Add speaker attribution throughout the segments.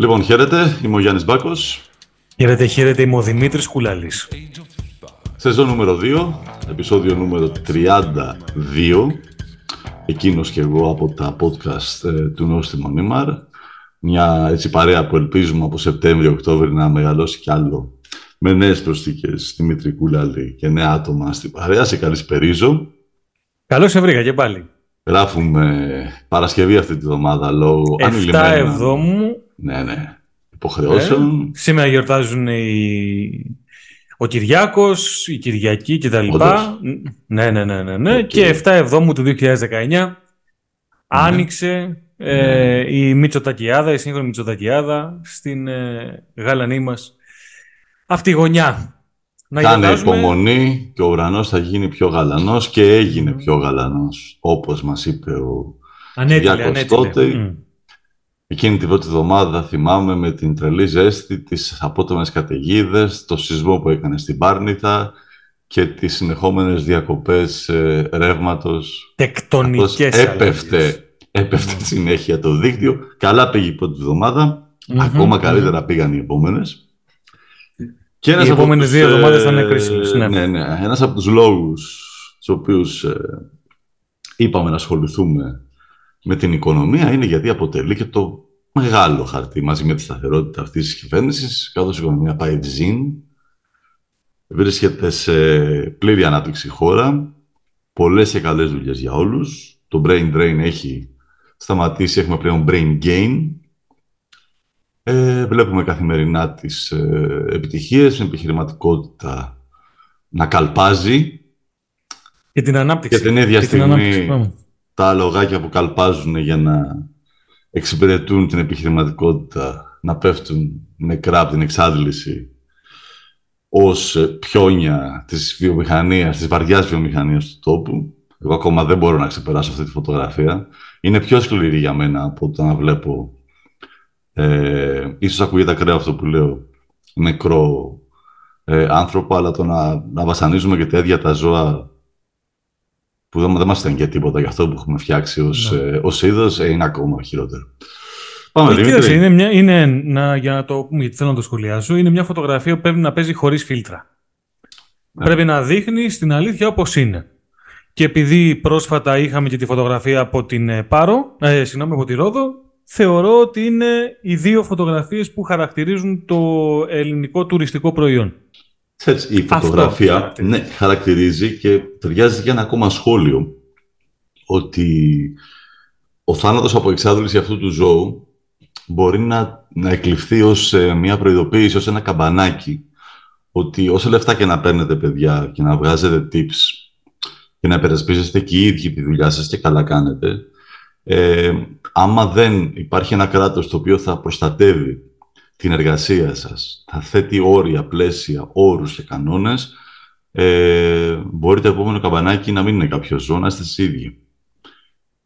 Speaker 1: Λοιπόν, χαίρετε, είμαι ο Γιάννης Μπάκος.
Speaker 2: Χαίρετε, χαίρετε, είμαι ο Δημήτρης Κουλάλης.
Speaker 1: Σεζόν νούμερο 2, επεισόδιο νούμερο 32. Εκείνος και εγώ από τα podcast ε, του Νόστιμο Νίμαρ. Μια έτσι παρέα που ελπίζουμε από Σεπτέμβριο-Οκτώβριο να μεγαλώσει κι άλλο. Με νέες προσθήκες, Δημήτρη Κουλάλη και νέα άτομα στην παρέα. Σε καλησπερίζω.
Speaker 2: Καλώς σε βρήκα και πάλι.
Speaker 1: Γράφουμε Παρασκευή αυτή τη βδομάδα λόγω
Speaker 2: 7 Εβδόμου.
Speaker 1: Ναι, ναι. Υποχρεώσεων.
Speaker 2: Ε, σήμερα γιορτάζουν οι... ο Κυριάκος, η Κυριακή κτλ. Ναι, ναι, ναι, ναι. ναι. Και 7 Εβδόμου του 2019 ναι. άνοιξε ε, ναι. η Μητσοτακιάδα, η σύγχρονη Μητσοτακιάδα στην ε, γαλανή μας αυτή η γωνιά.
Speaker 1: Να Κάνε υπομονή και ο ουρανός θα γίνει πιο γαλανός και έγινε πιο γαλανός, όπως μας είπε ο Κυριάκος τότε. Mm. Εκείνη την πρώτη εβδομάδα θυμάμαι με την τρελή ζέστη, τις απότομες καταιγίδες, το σεισμό που έκανε στην Πάρνηθα και τις συνεχόμενες διακοπές ε, ρεύματος.
Speaker 2: Τεκτονικές
Speaker 1: έπεφτε, έπεφτε συνέχεια το δίκτυο. Καλά πήγε η πρώτη εβδομάδα, ακόμα καλύτερα πήγαν οι επόμενες.
Speaker 2: Και Οι επόμενες δύο εβδομάδες θα είναι κρίσιμες.
Speaker 1: Ναι. ναι, ναι. Ένας από τους λόγους του οποίους ε, είπαμε να ασχοληθούμε με την οικονομία είναι γιατί αποτελεί και το μεγάλο χαρτί μαζί με τη σταθερότητα αυτής της κυβέρνησης, καθώς η οικονομία πάει τζιν. Βρίσκεται σε πλήρη ανάπτυξη χώρα. Πολλές και καλές δουλειές για όλους. Το brain drain έχει σταματήσει. Έχουμε πλέον brain gain. Ε, βλέπουμε καθημερινά τις ε, επιτυχίες, την επιχειρηματικότητα να καλπάζει.
Speaker 2: Και την ανάπτυξη.
Speaker 1: Και την ίδια στιγμή τα λογάκια που καλπάζουν για να εξυπηρετούν την επιχειρηματικότητα να πέφτουν νεκρά από την εξάντληση ως πιόνια της βιομηχανίας, της βαριάς βιομηχανίας του τόπου. Εγώ ακόμα δεν μπορώ να ξεπεράσω αυτή τη φωτογραφία. Είναι πιο σκληρή για μένα από το να βλέπω ε, ίσως ακούγεται ακραίο αυτό που λέω, νεκρό ε, άνθρωπο, αλλά το να, να βασανίζουμε και τα ίδια τα ζώα που δεν, δεν μας για τίποτα για αυτό που έχουμε φτιάξει ως, ναι. ε, ως είδος, ε, είναι ακόμα χειρότερο.
Speaker 2: Πάμε, Δημήτρη. Είναι, μια, είναι να, για να το πούμε, γιατί θέλω να το σχολιάσω, είναι μια φωτογραφία που πρέπει να παίζει χωρίς φίλτρα. Ναι. Πρέπει να δείχνει την αλήθεια όπως είναι. Και επειδή πρόσφατα είχαμε και τη φωτογραφία από την ε, Πάρο, ε, συγγνώμη, από τη Ρόδο, θεωρώ ότι είναι οι δύο φωτογραφίες που χαρακτηρίζουν το ελληνικό τουριστικό προϊόν.
Speaker 1: Έτσι, η φωτογραφία ναι, χαρακτηρίζει και ταιριάζει για ένα ακόμα σχόλιο ότι ο θάνατος από εξάδουληση αυτού του ζώου μπορεί να, να εκλειφθεί ως ε, μια προειδοποίηση, ως ένα καμπανάκι ότι όσα λεφτά και να παίρνετε παιδιά και να βγάζετε tips και να υπερασπίζεστε και οι ίδιοι τη δουλειά σας και καλά κάνετε, ε, άμα δεν υπάρχει ένα κράτος το οποίο θα προστατεύει την εργασία σας, θα θέτει όρια, πλαίσια, όρους και κανόνες, ε, μπορεί το επόμενο καμπανάκι να μην είναι κάποιο ζώο, να είστε εσείς ίδιοι.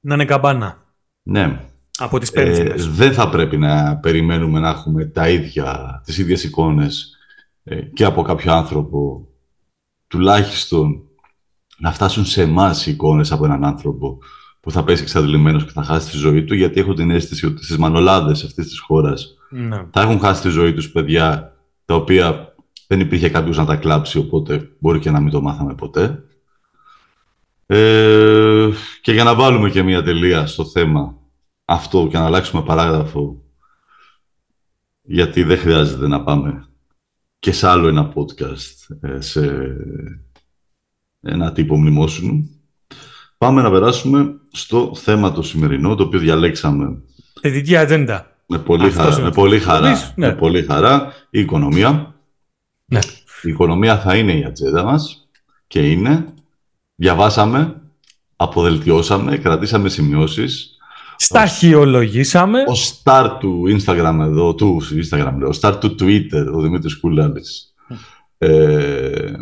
Speaker 2: Να είναι καμπάνα.
Speaker 1: Ναι.
Speaker 2: Από τις ε,
Speaker 1: δεν θα πρέπει να περιμένουμε να έχουμε τα ίδια, τις ίδιες εικόνες ε, και από κάποιο άνθρωπο, τουλάχιστον να φτάσουν σε εμάς οι εικόνες από έναν άνθρωπο που θα πέσει εξαντλημένος και θα χάσει τη ζωή του, γιατί έχω την αίσθηση ότι στις μανολάδες αυτής της χώρας ναι. θα έχουν χάσει τη ζωή τους παιδιά τα οποία δεν υπήρχε κάποιος να τα κλάψει, οπότε μπορεί και να μην το μάθαμε ποτέ. Ε, και για να βάλουμε και μία τελεία στο θέμα αυτό και να αλλάξουμε παράγραφο, γιατί δεν χρειάζεται να πάμε και σε άλλο ένα podcast, ε, σε ένα τύπο μνημόσυνου. Πάμε να περάσουμε στο θέμα το σημερινό, το οποίο διαλέξαμε.
Speaker 2: Θετική ατζέντα.
Speaker 1: Με πολύ, χαρά, με πολύ χαρά. Ναι. Με πολύ χαρά. Η οικονομία.
Speaker 2: Ναι.
Speaker 1: Η οικονομία θα είναι η ατζέντα μας και είναι. Διαβάσαμε, αποδελτιώσαμε, κρατήσαμε σημειώσεις.
Speaker 2: Σταχυολογήσαμε.
Speaker 1: Ο στάρ του Instagram εδώ, του Instagram, ο στάρ του Twitter, ο Δημήτρης Κούλαλης, ε,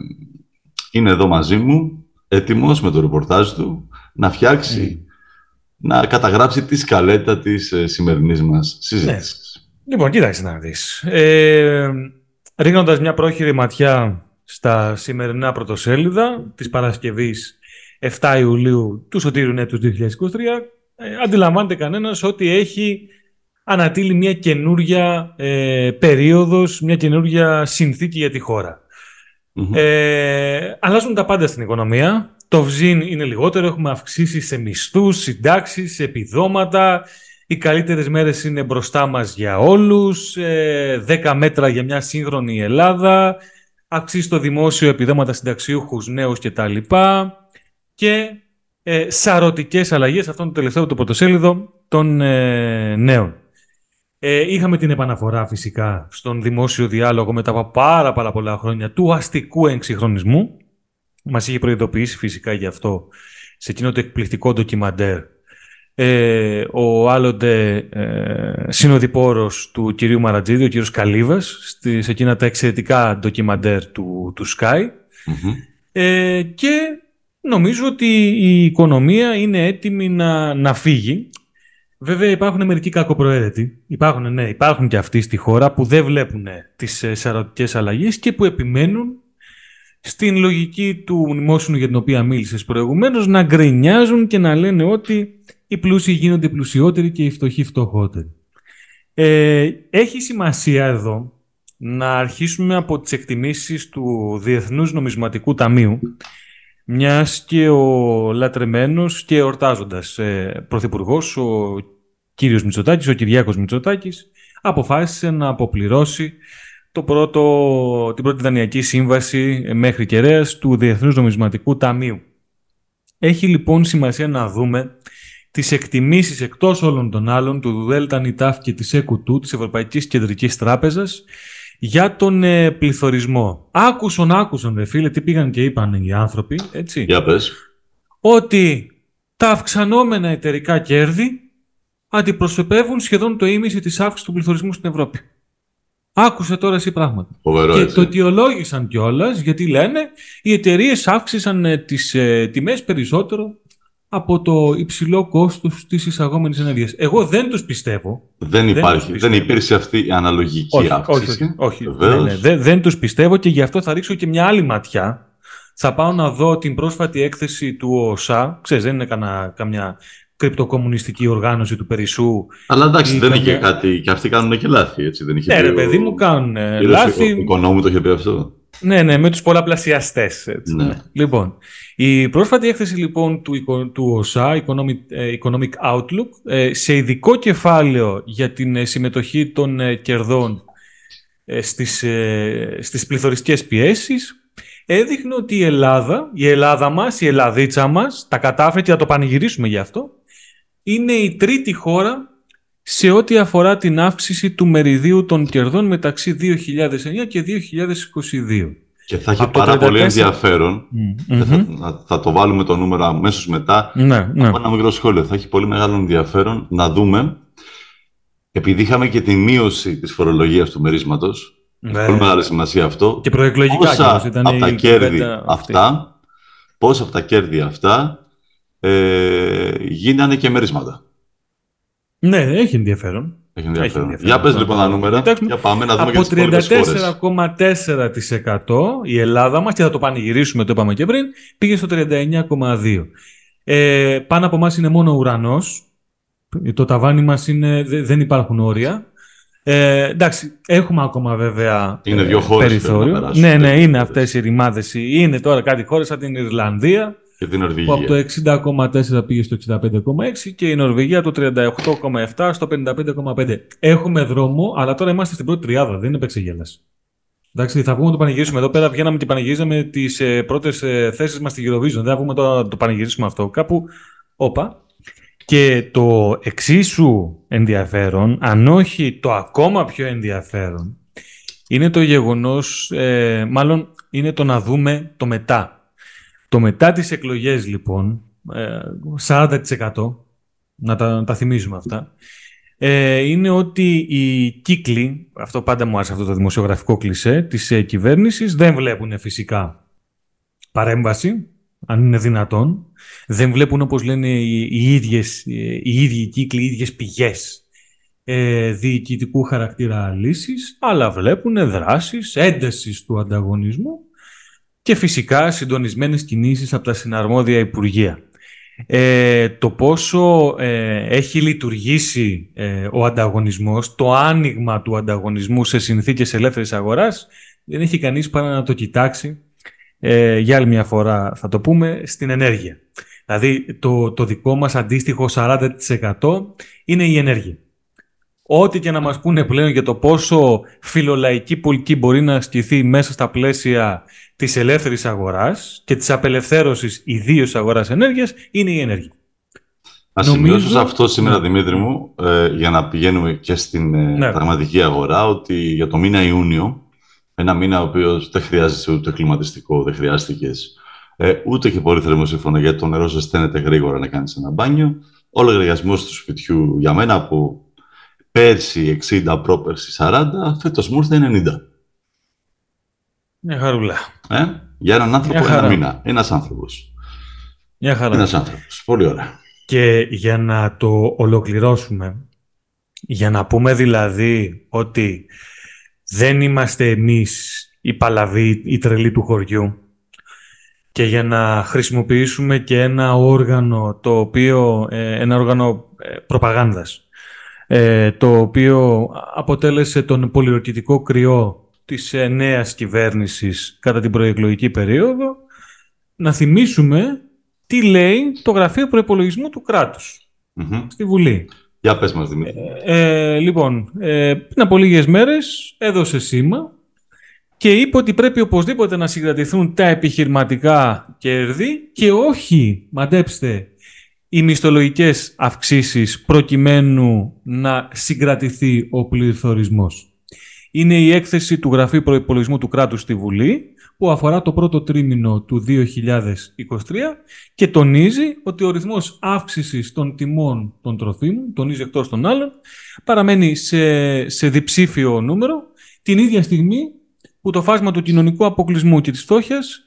Speaker 1: είναι εδώ μαζί μου, έτοιμος με το ρεπορτάζ του, να φτιάξει, να καταγράψει τη σκαλέτα της ε, σημερινής μας συζήτησης.
Speaker 2: Ναι. Λοιπόν, κοίταξε να δεις. Ε, ρίχνοντας μια πρόχειρη ματιά στα σημερινά πρωτοσέλιδα της Παρασκευής 7 Ιουλίου του Σωτήριου Νέτου 2023, ε, αντιλαμβάνεται κανένας ότι έχει ανατείλει μια καινούρια ε, περίοδος, μια καινούρια συνθήκη για τη χώρα. Ε, αλλάζουν τα πάντα στην οικονομία. Το βζίν είναι λιγότερο, έχουμε αυξήσει σε μισθούς, συντάξεις, επιδόματα. Οι καλύτερες μέρες είναι μπροστά μας για όλους. Ε, 10 μέτρα για μια σύγχρονη Ελλάδα. Αυξήσει το δημόσιο επιδόματα συνταξιούχους νέους κτλ. Και ε, σαρωτικές αλλαγές, αυτό το τελευταίο το πρωτοσέλιδο των ε, νέων. Ε, είχαμε την επαναφορά φυσικά στον δημόσιο διάλογο μετά από πάρα, πάρα πολλά χρόνια του αστικού εξυγχρονισμού. Μας είχε προειδοποιήσει φυσικά γι' αυτό σε εκείνο το εκπληκτικό ντοκιμαντέρ ε, ο άλλοτε ε, συνοδοιπόρος του κυρίου Μαρατζίδη, ο κύριος Καλίβας, στη, σε εκείνα τα εξαιρετικά ντοκιμαντέρ του, του Sky. Ε, και νομίζω ότι η οικονομία είναι έτοιμη να, να φύγει. Βέβαια υπάρχουν μερικοί κακοπροαίρετοι. Υπάρχουν, ναι, υπάρχουν και αυτοί στη χώρα που δεν βλέπουν τις ε, σαρωτικές αλλαγές και που επιμένουν στην λογική του μνημόσυνου για την οποία μίλησες προηγουμένως να γκρινιάζουν και να λένε ότι οι πλούσιοι γίνονται πλουσιότεροι και οι φτωχοί φτωχότεροι. Ε, έχει σημασία εδώ να αρχίσουμε από τις εκτιμήσεις του Διεθνούς Νομισματικού Ταμείου μιας και ο λατρεμένος και ορτάζοντας ε, πρωθυπουργός, ο κύριος Μητσοτάκης, ο Κυριάκος Μητσοτάκης, αποφάσισε να αποπληρώσει το πρώτο, την πρώτη δανειακή σύμβαση μέχρι κεραίας του Διεθνούς Νομισματικού Ταμείου. Έχει λοιπόν σημασία να δούμε τις εκτιμήσεις εκτός όλων των άλλων του ΔΕΛΤΑ ΝΙΤΑΦ και της ΕΚΟΥΤΟΥ, της Ευρωπαϊκής Κεντρικής Τράπεζας, για τον ε, πληθωρισμό. Άκουσαν, άκουσαν, ρε φίλε, τι πήγαν και είπαν οι άνθρωποι, έτσι.
Speaker 1: Για πες.
Speaker 2: Ότι τα αυξανόμενα εταιρικά κέρδη αντιπροσωπεύουν σχεδόν το ίμιση της αύξησης του πληθωρισμού στην Ευρώπη. Άκουσε τώρα εσύ πράγματα.
Speaker 1: Φοβερό,
Speaker 2: και το αιτιολόγησαν κιόλας γιατί λένε οι εταιρείες αύξησαν ε, τις ε, τιμές περισσότερο από το υψηλό κόστος της εισαγόμενης ενέργειας. Εγώ δεν τους πιστεύω.
Speaker 1: Δεν υπάρχει, δεν, δεν υπήρξε αυτή η αναλογική
Speaker 2: όχι,
Speaker 1: αύξηση.
Speaker 2: Όχι, όχι. Ναι, ναι, δεν, δεν τους πιστεύω και γι' αυτό θα ρίξω και μια άλλη ματιά. Θα πάω να δω την πρόσφατη έκθεση του ΟΣΑ. Ξέρεις, δεν είναι κανα, καμιά κρυπτοκομμουνιστική οργάνωση του Περισσού.
Speaker 1: Αλλά εντάξει, δεν καμιά... είχε κάτι. Και αυτοί κάνουν και λάθη, έτσι. Δεν είχε
Speaker 2: ναι, ρε, παιδί μου, κάνουν λάθη.
Speaker 1: Ο οικονόμου το είχε πει αυτό.
Speaker 2: Ναι, ναι, με τους πολλαπλασιαστές. Έτσι, ναι. Λοιπόν, η πρόσφατη έκθεση λοιπόν του, του ΟΣΑ, Economic, ε, Economic Outlook, ε, σε ειδικό κεφάλαιο για την ε, συμμετοχή των κερδών στις, στις πληθωριστικές πιέσεις, έδειχνε ότι η Ελλάδα, η Ελλάδα μας, η Ελλαδίτσα μας, τα κατάφερε και θα το πανηγυρίσουμε γι' αυτό, είναι η τρίτη χώρα σε ό,τι αφορά την αύξηση του μεριδίου των κερδών μεταξύ 2009 και 2022.
Speaker 1: Και θα έχει πάρα πολύ ενδιαφέρον. Θα, θα, το βάλουμε το νούμερο αμέσως μετά.
Speaker 2: Ναι, ναι.
Speaker 1: Από ένα μικρό σχόλιο. Θα έχει πολύ μεγάλο ενδιαφέρον να δούμε, επειδή είχαμε και τη μείωση της φορολογίας του μερίσματος. Ναι. Πολύ μεγάλη σημασία αυτό.
Speaker 2: Και προεκλογικά
Speaker 1: πόσα ήταν από τα κέρδη αυτά, πόσα από τα κέρδη αυτά ε, γίνανε και μερίσματα.
Speaker 2: Ναι, έχει ενδιαφέρον.
Speaker 1: Έχει ενδιαφέρον. Για πες λοιπόν τα νούμερα, για πάμε να δούμε
Speaker 2: Από 34,4% η Ελλάδα μας, και θα το πανηγυρίσουμε, το είπαμε και πριν, πήγε στο 39,2%. Ε, πάνω από εμάς είναι μόνο ο ουρανός. Το ταβάνι μας είναι, δεν υπάρχουν όρια. Ε, εντάξει, έχουμε ακόμα βέβαια
Speaker 1: είναι δύο χώρες περιθώριο.
Speaker 2: Ναι, ναι, είναι αυτές οι ρημάδες. Είναι τώρα κάτι χώρες σαν την Ιρλανδία,
Speaker 1: και την Νορβηγία.
Speaker 2: Που από το 60,4 πήγε στο 65,6 και η Νορβηγία το 38,7 στο 55,5. Έχουμε δρόμο, αλλά τώρα είμαστε στην πρώτη τριάδα. Δεν είναι επεξεγέλαση. Εντάξει, θα βγούμε να το πανηγυρίσουμε. Εδώ πέρα βγαίναμε και πανηγυρίζαμε τις ε, πρώτες ε, θέσεις μας στη Eurovision. Δεν θα βγούμε τώρα να το πανηγυρίσουμε αυτό. Κάπου. Όπα. Και το εξίσου ενδιαφέρον, αν όχι το ακόμα πιο ενδιαφέρον, είναι το γεγονός, ε, μάλλον είναι το να δούμε το μετά. Το μετά τις εκλογές λοιπόν, 40% ε, να τα, να τα θυμίζουμε αυτά, ε, είναι ότι οι κύκλοι, αυτό πάντα μου άρεσε αυτό το δημοσιογραφικό κλισέ, της ε, κυβέρνησης δεν βλέπουν φυσικά παρέμβαση, αν είναι δυνατόν. Δεν βλέπουν, όπως λένε οι, οι, ίδιες, οι ίδιοι κύκλοι, οι ίδιες πηγές ε, διοικητικού χαρακτήρα λύσεις, αλλά βλέπουν δράσεις έντασης του ανταγωνισμού και φυσικά συντονισμένες κινήσεις από τα συναρμόδια Υπουργεία. ε, το πόσο ε, έχει λειτουργήσει ε, ο ανταγωνισμός, το άνοιγμα του ανταγωνισμού σε συνθήκες ελεύθερης αγοράς, δεν έχει κανείς παρά να το κοιτάξει, ε, για άλλη μια φορά θα το πούμε, στην ενέργεια. Δηλαδή το, το δικό μας αντίστοιχο 40% είναι η ενέργεια. Ό,τι και να μας πούνε πλέον για το πόσο φιλολαϊκή πολιτική μπορεί να ασκηθεί μέσα στα πλαίσια της ελεύθερης αγοράς και της απελευθέρωσης ιδίως αγοράς ενέργειας, είναι η ενέργεια.
Speaker 1: Να Νομίζω... σημειώσω σε αυτό σήμερα, ναι. Δημήτρη μου, ε, για να πηγαίνουμε και στην ε, ναι. πραγματική αγορά, ότι για το μήνα Ιούνιο, ένα μήνα ο οποίος δεν χρειάζεται ούτε κλιματιστικό, δεν χρειάστηκες ε, ούτε και πολύ θερμοσύμφωνο, γιατί το νερό ζεσταίνεται γρήγορα να κάνεις ένα μπάνιο. Ο λογαριασμός του σπιτιού για μένα από πέρσι 60, πρόπερσι 40, φέτος μου ήρθε 90.
Speaker 2: Μια χαρούλα.
Speaker 1: Ε; Για έναν άνθρωπο ένα μήνα. Ένας άνθρωπος.
Speaker 2: Μια χαρά.
Speaker 1: Ένας άνθρωπος. Πολύ ωραία.
Speaker 2: Και για να το ολοκληρώσουμε, για να πούμε δηλαδή ότι δεν είμαστε εμείς οι παλαβοί, οι τρελοί του χωριού και για να χρησιμοποιήσουμε και ένα όργανο το οποίο, ε, ένα όργανο ε, προπαγάνδας ε, το οποίο αποτέλεσε τον πολιορκητικό κρυό της ε, νέας κυβέρνησης κατά την προεκλογική περίοδο, να θυμίσουμε τι λέει το Γραφείο Προϋπολογισμού του κρατους στη Βουλή.
Speaker 1: Για πες μας, Δημήτρη.
Speaker 2: Ε, λοιπόν, ε, πριν από λίγες μέρες έδωσε σήμα και είπε ότι πρέπει οπωσδήποτε να συγκρατηθούν τα επιχειρηματικά κέρδη και όχι, μαντέψτε, οι μισθολογικές αυξήσεις προκειμένου να συγκρατηθεί ο πληθωρισμός. Είναι η έκθεση του Γραφείου Προϋπολογισμού του Κράτους στη Βουλή που αφορά το πρώτο τρίμηνο του 2023 και τονίζει ότι ο ρυθμός αύξησης των τιμών των τροφίμων, τονίζει εκτός των άλλων, παραμένει σε, σε διψήφιο νούμερο την ίδια στιγμή που το φάσμα του κοινωνικού αποκλεισμού και της φτώχειας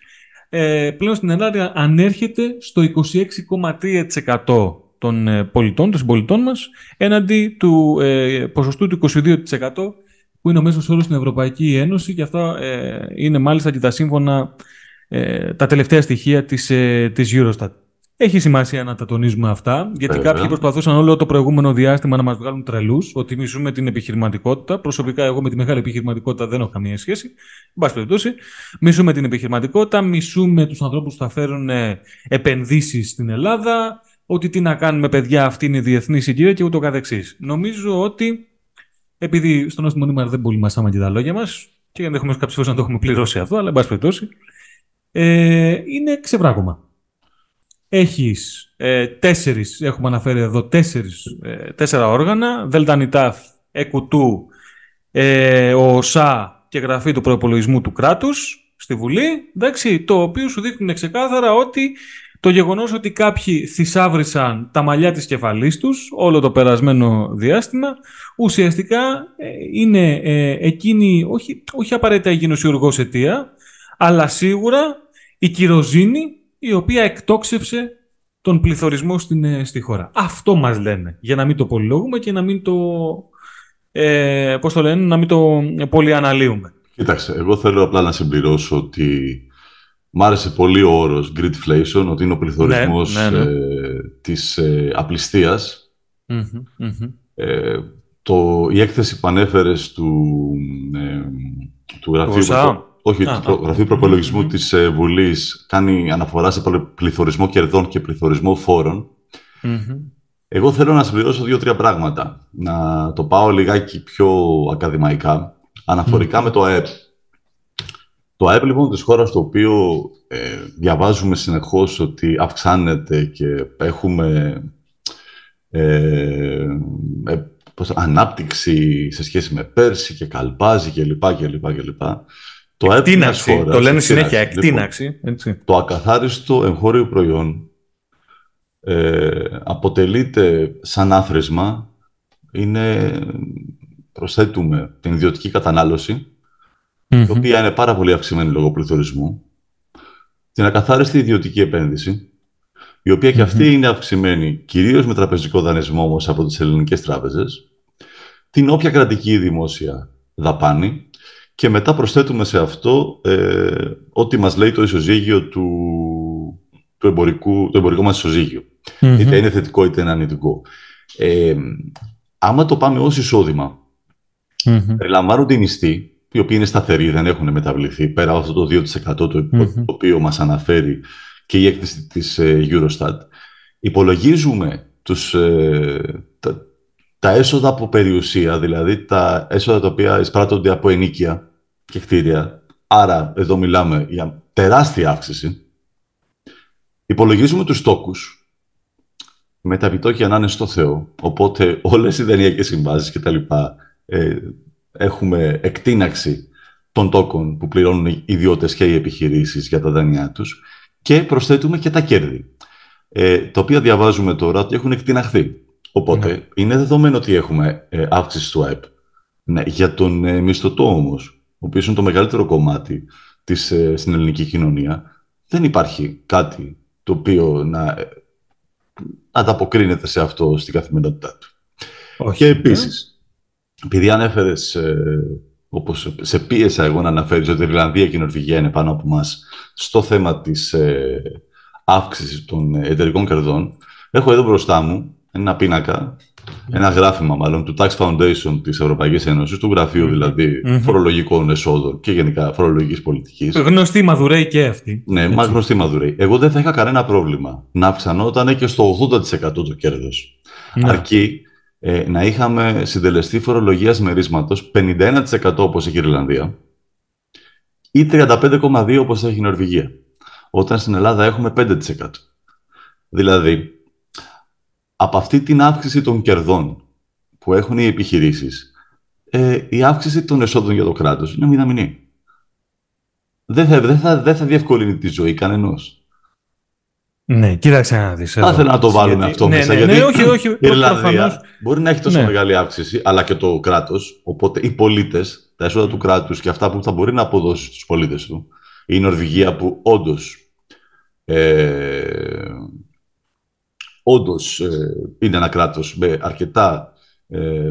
Speaker 2: ε, πλέον στην Ελλάδα ανέρχεται στο 26,3% των ε, πολιτών, των συμπολιτών μας, έναντι του ε, ποσοστού του 22% που είναι ο μέσος όρος στην Ευρωπαϊκή Ένωση και αυτά ε, είναι μάλιστα και τα σύμφωνα ε, τα τελευταία στοιχεία της, ε, της Eurostat. Έχει σημασία να τα τονίζουμε αυτά, γιατί Βέβαια. κάποιοι προσπαθούσαν όλο το προηγούμενο διάστημα να μας βγάλουν τρελούς, ότι μισούμε την επιχειρηματικότητα. Προσωπικά, εγώ με τη μεγάλη επιχειρηματικότητα δεν έχω καμία σχέση. Εν πάση περιπτώσει, μισούμε την επιχειρηματικότητα, μισούμε τους ανθρώπους που θα φέρουν ε, επενδύσεις στην Ελλάδα, ότι τι να κάνουμε, παιδιά, αυτή είναι η διεθνή συγκυρία και ούτω καθεξής. Νομίζω ότι, επειδή στον Νόστιμο Νήμαρ δεν πολύ μασάμε και τα λόγια μας, και ενδεχομένω κάποιε φορέ να το έχουμε πληρώσει αυτό, αλλά εν πάση περιπτώσει, ε, είναι ξεβράγωμα. Έχεις ε, τέσσερις, έχουμε αναφέρει εδώ τέσσερις, ε, τέσσερα όργανα, ΔΕΛΤΑ ΕΚΟΥΤΟΥ, ε, ο ΣΑ και γραφή του προπολογισμού του κράτους στη Βουλή, εντάξει, το οποίο σου δείχνουν ξεκάθαρα ότι το γεγονός ότι κάποιοι θησάβρισαν τα μαλλιά της κεφαλής τους όλο το περασμένο διάστημα, ουσιαστικά ε, είναι ε, εκείνη, όχι, όχι απαραίτητα η γενοσιουργός αιτία, αλλά σίγουρα η κυροζήνη η οποία εκτόξευσε τον πληθωρισμό στην, ε, στη χώρα. Αυτό μας λένε, για να μην το πολυλογούμε και να μην το, ε, πώς το λένε, να μην το πολύ αναλύουμε.
Speaker 1: Κοίταξε, εγώ θέλω απλά να συμπληρώσω ότι μ' άρεσε πολύ ο όρος greedflation, ότι είναι ο πληθωρισμός ναι, ναι, ναι. Ε, της ε, απληστιας Ε, το, η έκθεση που ανέφερες του, ε, του γραφείου... Όχι, το Γραφείο Προπολογισμού της ε, Βουλής κάνει αναφορά σε πληθωρισμό κερδών και πληθωρισμό Εγώ θέλω να συμπληρώσω δύο-τρία πράγματα. Να το πάω λιγάκι πιο ακαδημαϊκά. με το ΑΕΠ. Το ΑΕΠ λοιπόν της χώρας το οποίο ε, διαβάζουμε συνεχώς ότι αυξάνεται και έχουμε ε, ε ανάπτυξη σε σχέση με πέρσι και καλπάζει κλπ.
Speaker 2: Το εκτίναξη, το λένε συνέχεια, λοιπόν, εκτίναξη.
Speaker 1: το ακαθάριστο εγχώριο προϊόν ε, αποτελείται σαν άθροισμα, είναι, προσθέτουμε την ιδιωτική η οποία είναι πάρα πολύ αυξημένη λόγω πληθωρισμού, την ακαθάριστη ιδιωτική επένδυση, η οποία και αυτή είναι αυξημένη κυρίως με τραπεζικό δανεισμό όμως από τις ελληνικές τράπεζες, την όποια κρατική δημόσια δαπάνη, και μετά προσθέτουμε σε αυτό ε, ό,τι μας λέει το ισοζύγιο του, του, εμπορικού, το εμπορικό μας ισοζύγιο. είτε είναι θετικό είτε είναι αρνητικό. Ε, άμα το πάμε ως εισόδημα, mm-hmm. περιλαμβάνονται οι μισθοί, οι οποίοι είναι σταθεροί, δεν έχουν μεταβληθεί, πέρα από αυτό το 2% το, οποίο μας αναφέρει και η έκθεση της ε, Eurostat. Υπολογίζουμε τους, ε, τα, τα έσοδα από περιουσία, δηλαδή τα έσοδα τα οποία εισπράττονται από ενίκεια και κτίρια, άρα εδώ μιλάμε για τεράστια αύξηση, υπολογίζουμε τους τόκους με τα επιτόκια να είναι στο Θεό. Οπότε όλες οι δανειακές συμβάσεις και τα λοιπά ε, έχουμε εκτείναξη των τόκων που πληρώνουν οι ιδιώτες και οι επιχειρήσεις για τα δανειά τους και προσθέτουμε και τα κέρδη, ε, τα οποία διαβάζουμε τώρα ότι έχουν εκτιναχθεί. Οπότε ναι. είναι δεδομένο ότι έχουμε ε, αύξηση του ΑΕΠ. Ναι, για τον ε, μισθωτό όμως, ο οποίος είναι το μεγαλύτερο κομμάτι της, ε, στην ελληνική κοινωνία, δεν υπάρχει κάτι το οποίο να ε, ανταποκρίνεται σε αυτό στην καθημερινότητά του. Όχι, και επίσης, επειδή ανέφερες, ε, όπως σε πίεσα εγώ να αναφέρεις ότι η Ιρλανδία και η Νορβηγία είναι πάνω από μας στο θέμα της ε, αύξησης των εταιρικών κερδών, έχω εδώ μπροστά μου ένα πίνακα, ένα γράφημα μάλλον του Tax Foundation της Ευρωπαϊκής Ένωσης, του γραφείου δηλαδή φορολογικών εσόδων και γενικά φορολογικής πολιτικής.
Speaker 2: Γνωστή Μαδουρέη και αυτή.
Speaker 1: Ναι, μα γνωστή Μαδουρέη. Εγώ δεν θα είχα κανένα πρόβλημα να αυξανόταν και στο 80% το κέρδος. Ναι. Αρκεί ε, να είχαμε συντελεστή φορολογίας μερίσματος 51% όπως έχει η Ιρλανδία ή 35,2% όπως έχει η Νορβηγία. Όταν στην Ελλάδα έχουμε 5%. Δηλαδή, από αυτή την αύξηση των κερδών που έχουν οι επιχειρήσεις, ε, η αύξηση των εσόδων για το κράτος είναι μηδαμινή. Δεν θα, δεν θα, δεν θα διευκολύνει τη ζωή κανενός.
Speaker 2: Ναι, κοίταξε να δεις.
Speaker 1: Θα ήθελα να το βάλουμε γιατί... αυτό ναι, μέσα. Ναι, γιατί ναι, όχι, όχι, η Ιρλανδία μπορεί να έχει τόσο ναι. μεγάλη αύξηση, αλλά και το κράτος, οπότε οι πολίτες, τα έσοδα του κράτους και αυτά που θα μπορεί να αποδώσει στους πολίτες του, η Νορβηγία που όντως ε, όντως ε, είναι ένα κράτος με αρκετά ε,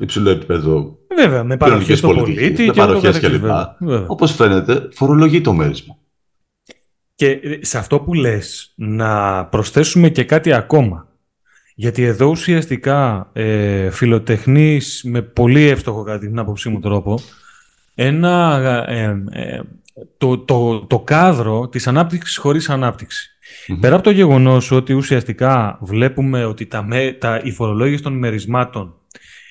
Speaker 1: υψηλό επίπεδο
Speaker 2: Βέβαια, με παροχές στο πολίτη
Speaker 1: με παροχές κλπ. Όπως φαίνεται, φορολογεί το μέρισμα.
Speaker 2: Και σε αυτό που λες, να προσθέσουμε και κάτι ακόμα. Γιατί εδώ ουσιαστικά ε, φιλοτεχνείς με πολύ εύστοχο κατά την άποψή μου τρόπο ένα, ε, ε, το, το, το κάδρο της ανάπτυξης χωρίς ανάπτυξη. Πέρα από το γεγονός ότι ουσιαστικά βλέπουμε ότι τα, τα, η φορολόγηση των μερισμάτων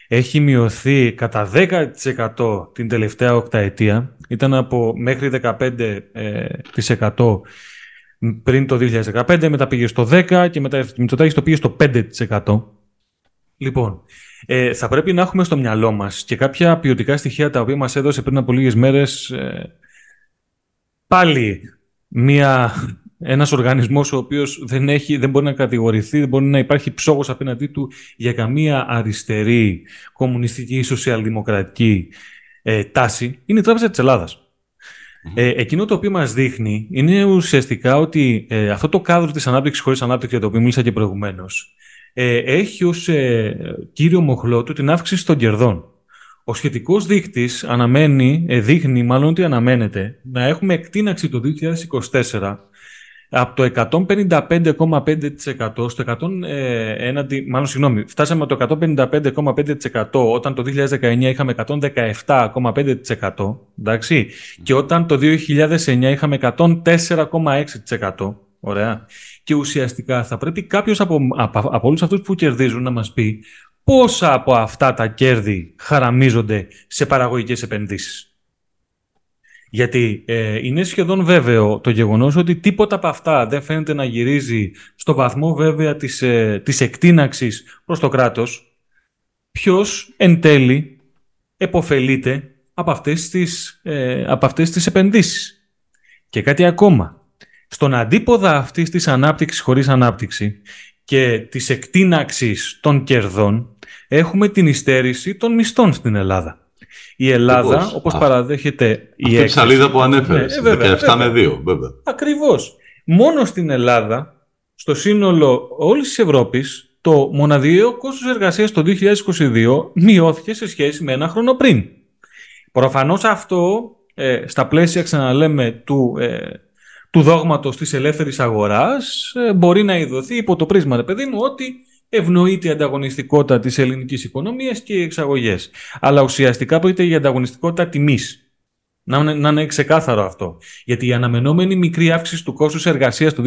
Speaker 2: έχει μειωθεί κατά 10% την τελευταία οκταετία. Ήταν από μέχρι 15% ε, πριν το 2015, μετά πήγε στο 10% και μετά η το πήγε στο 5%. Λοιπόν, ε, θα πρέπει να έχουμε στο μυαλό μας και κάποια ποιοτικά στοιχεία τα οποία μας έδωσε πριν από λίγες μέρες ε, πάλι μία ένας οργανισμός ο οποίος δεν, έχει, δεν μπορεί να κατηγορηθεί, δεν μπορεί να υπάρχει ψόγος απέναντί του για καμία αριστερή, κομμουνιστική ή σοσιαλδημοκρατική ε, τάση, είναι η Τράπεζα της ελλαδας Ε, εκείνο το οποίο μας δείχνει είναι ουσιαστικά ότι ε, αυτό το κάδρο της ανάπτυξης χωρίς ανάπτυξη για το οποίο μίλησα και προηγουμένως ε, έχει ως ε, κύριο μοχλό του την αύξηση των κερδών. Ο σχετικός δείκτης αναμένει, ε, δείχνει μάλλον ότι αναμένεται να έχουμε εκτείναξη το 2024 από το 155,5% στο 100, ε, έναντι, μάλλον συγγνώμη, φτάσαμε το 155,5% όταν το 2019 είχαμε 117,5%, εντάξει, και όταν το 2009 είχαμε 104,6%. Ωραία. Και ουσιαστικά θα πρέπει κάποιος από, από, από όλους αυτούς που κερδίζουν να μας πει πόσα από αυτά τα κέρδη χαραμίζονται σε παραγωγικές επενδύσεις. Γιατί ε, είναι σχεδόν βέβαιο το γεγονός ότι τίποτα από αυτά δεν φαίνεται να γυρίζει στο βαθμό βέβαια της, ε, της εκτίναξης προς το κράτος. Ποιος εν τέλει εποφελείται από αυτές τις, ε, από αυτές τις επενδύσεις. Και κάτι ακόμα. Στον αντίποδα αυτής της ανάπτυξης χωρίς ανάπτυξη και της εκτίναξης των κερδών έχουμε την υστέρηση των μισθών στην Ελλάδα. Η Ελλάδα, όπως παραδέχεται η
Speaker 1: έκθεση. Η σαλίδα που ανέφερες. Ναι, 17 με 2, βέβαια.
Speaker 2: Ακριβώς. Μόνο στην Ελλάδα, στο σύνολο όλης της Ευρώπης, το μοναδιαίο κόστος εργασίας το 2022 μειώθηκε σε σχέση με ένα χρόνο πριν. Προφανώς αυτό, ε, στα πλαίσια, ξαναλέμε, του, ε, του δόγματος της ελεύθερης αγοράς ε, μπορεί να ειδωθεί υπό το πρίσμα, παιδί μου, ότι ευνοείται η ανταγωνιστικότητα της ελληνικής οικονομίας και οι εξαγωγές. Αλλά ουσιαστικά πρόκειται για ανταγωνιστικότητα τιμής. Να, να είναι ξεκάθαρο αυτό. Γιατί η αναμενόμενη μικρή αύξηση του κόστους εργασίας το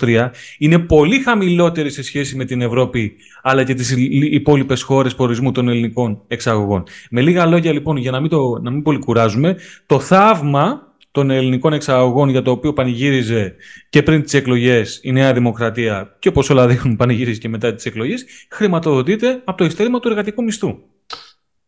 Speaker 2: 2023 είναι πολύ χαμηλότερη σε σχέση με την Ευρώπη αλλά και τις υπόλοιπες χώρες προορισμού των ελληνικών εξαγωγών. Με λίγα λόγια, λοιπόν, για να μην, το, να μην πολυκουράζουμε, το θαύμα των ελληνικών εξαγωγών για το οποίο πανηγύριζε και πριν τις εκλογές η Νέα Δημοκρατία και όπως όλα δείχνουν πανηγύριζε και μετά τις εκλογές, χρηματοδοτείται από το ειστέρημα του εργατικού μισθού.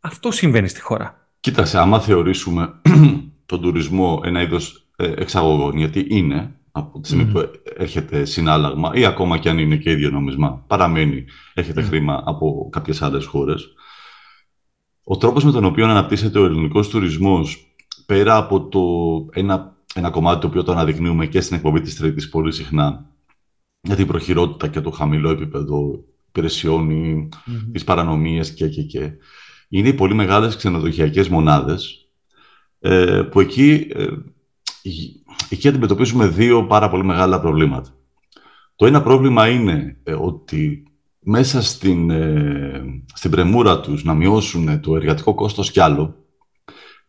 Speaker 2: Αυτό συμβαίνει στη χώρα.
Speaker 1: Κοίταξε, άμα θεωρήσουμε τον τουρισμό ένα είδος ε, εξαγωγών, γιατί είναι από τη στιγμή που έρχεται συνάλλαγμα ή ακόμα και αν είναι και ίδιο νόμισμα, παραμένει, έρχεται χρήμα από κάποιες άλλες χώρες. Ο τρόπος με τον οποίο αναπτύσσεται ο ελληνικός τουρισμός, πέρα από το ένα, ένα κομμάτι το οποίο το αναδεικνύουμε και στην εκπομπή της Τρίτης πολύ συχνά, για την προχειρότητα και το χαμηλό επίπεδο υπηρεσιών ή mm-hmm. τις παρανομίες και, και, και, είναι οι πολύ μεγάλες ξενοδοχειακές μονάδες, ε, που εκεί, ε, εκεί αντιμετωπίζουμε δύο πάρα πολύ μεγάλα προβλήματα. Το ένα πρόβλημα είναι ε, ότι μέσα στην, στην πρεμούρα τους να μειώσουν το εργατικό κόστος κι άλλο,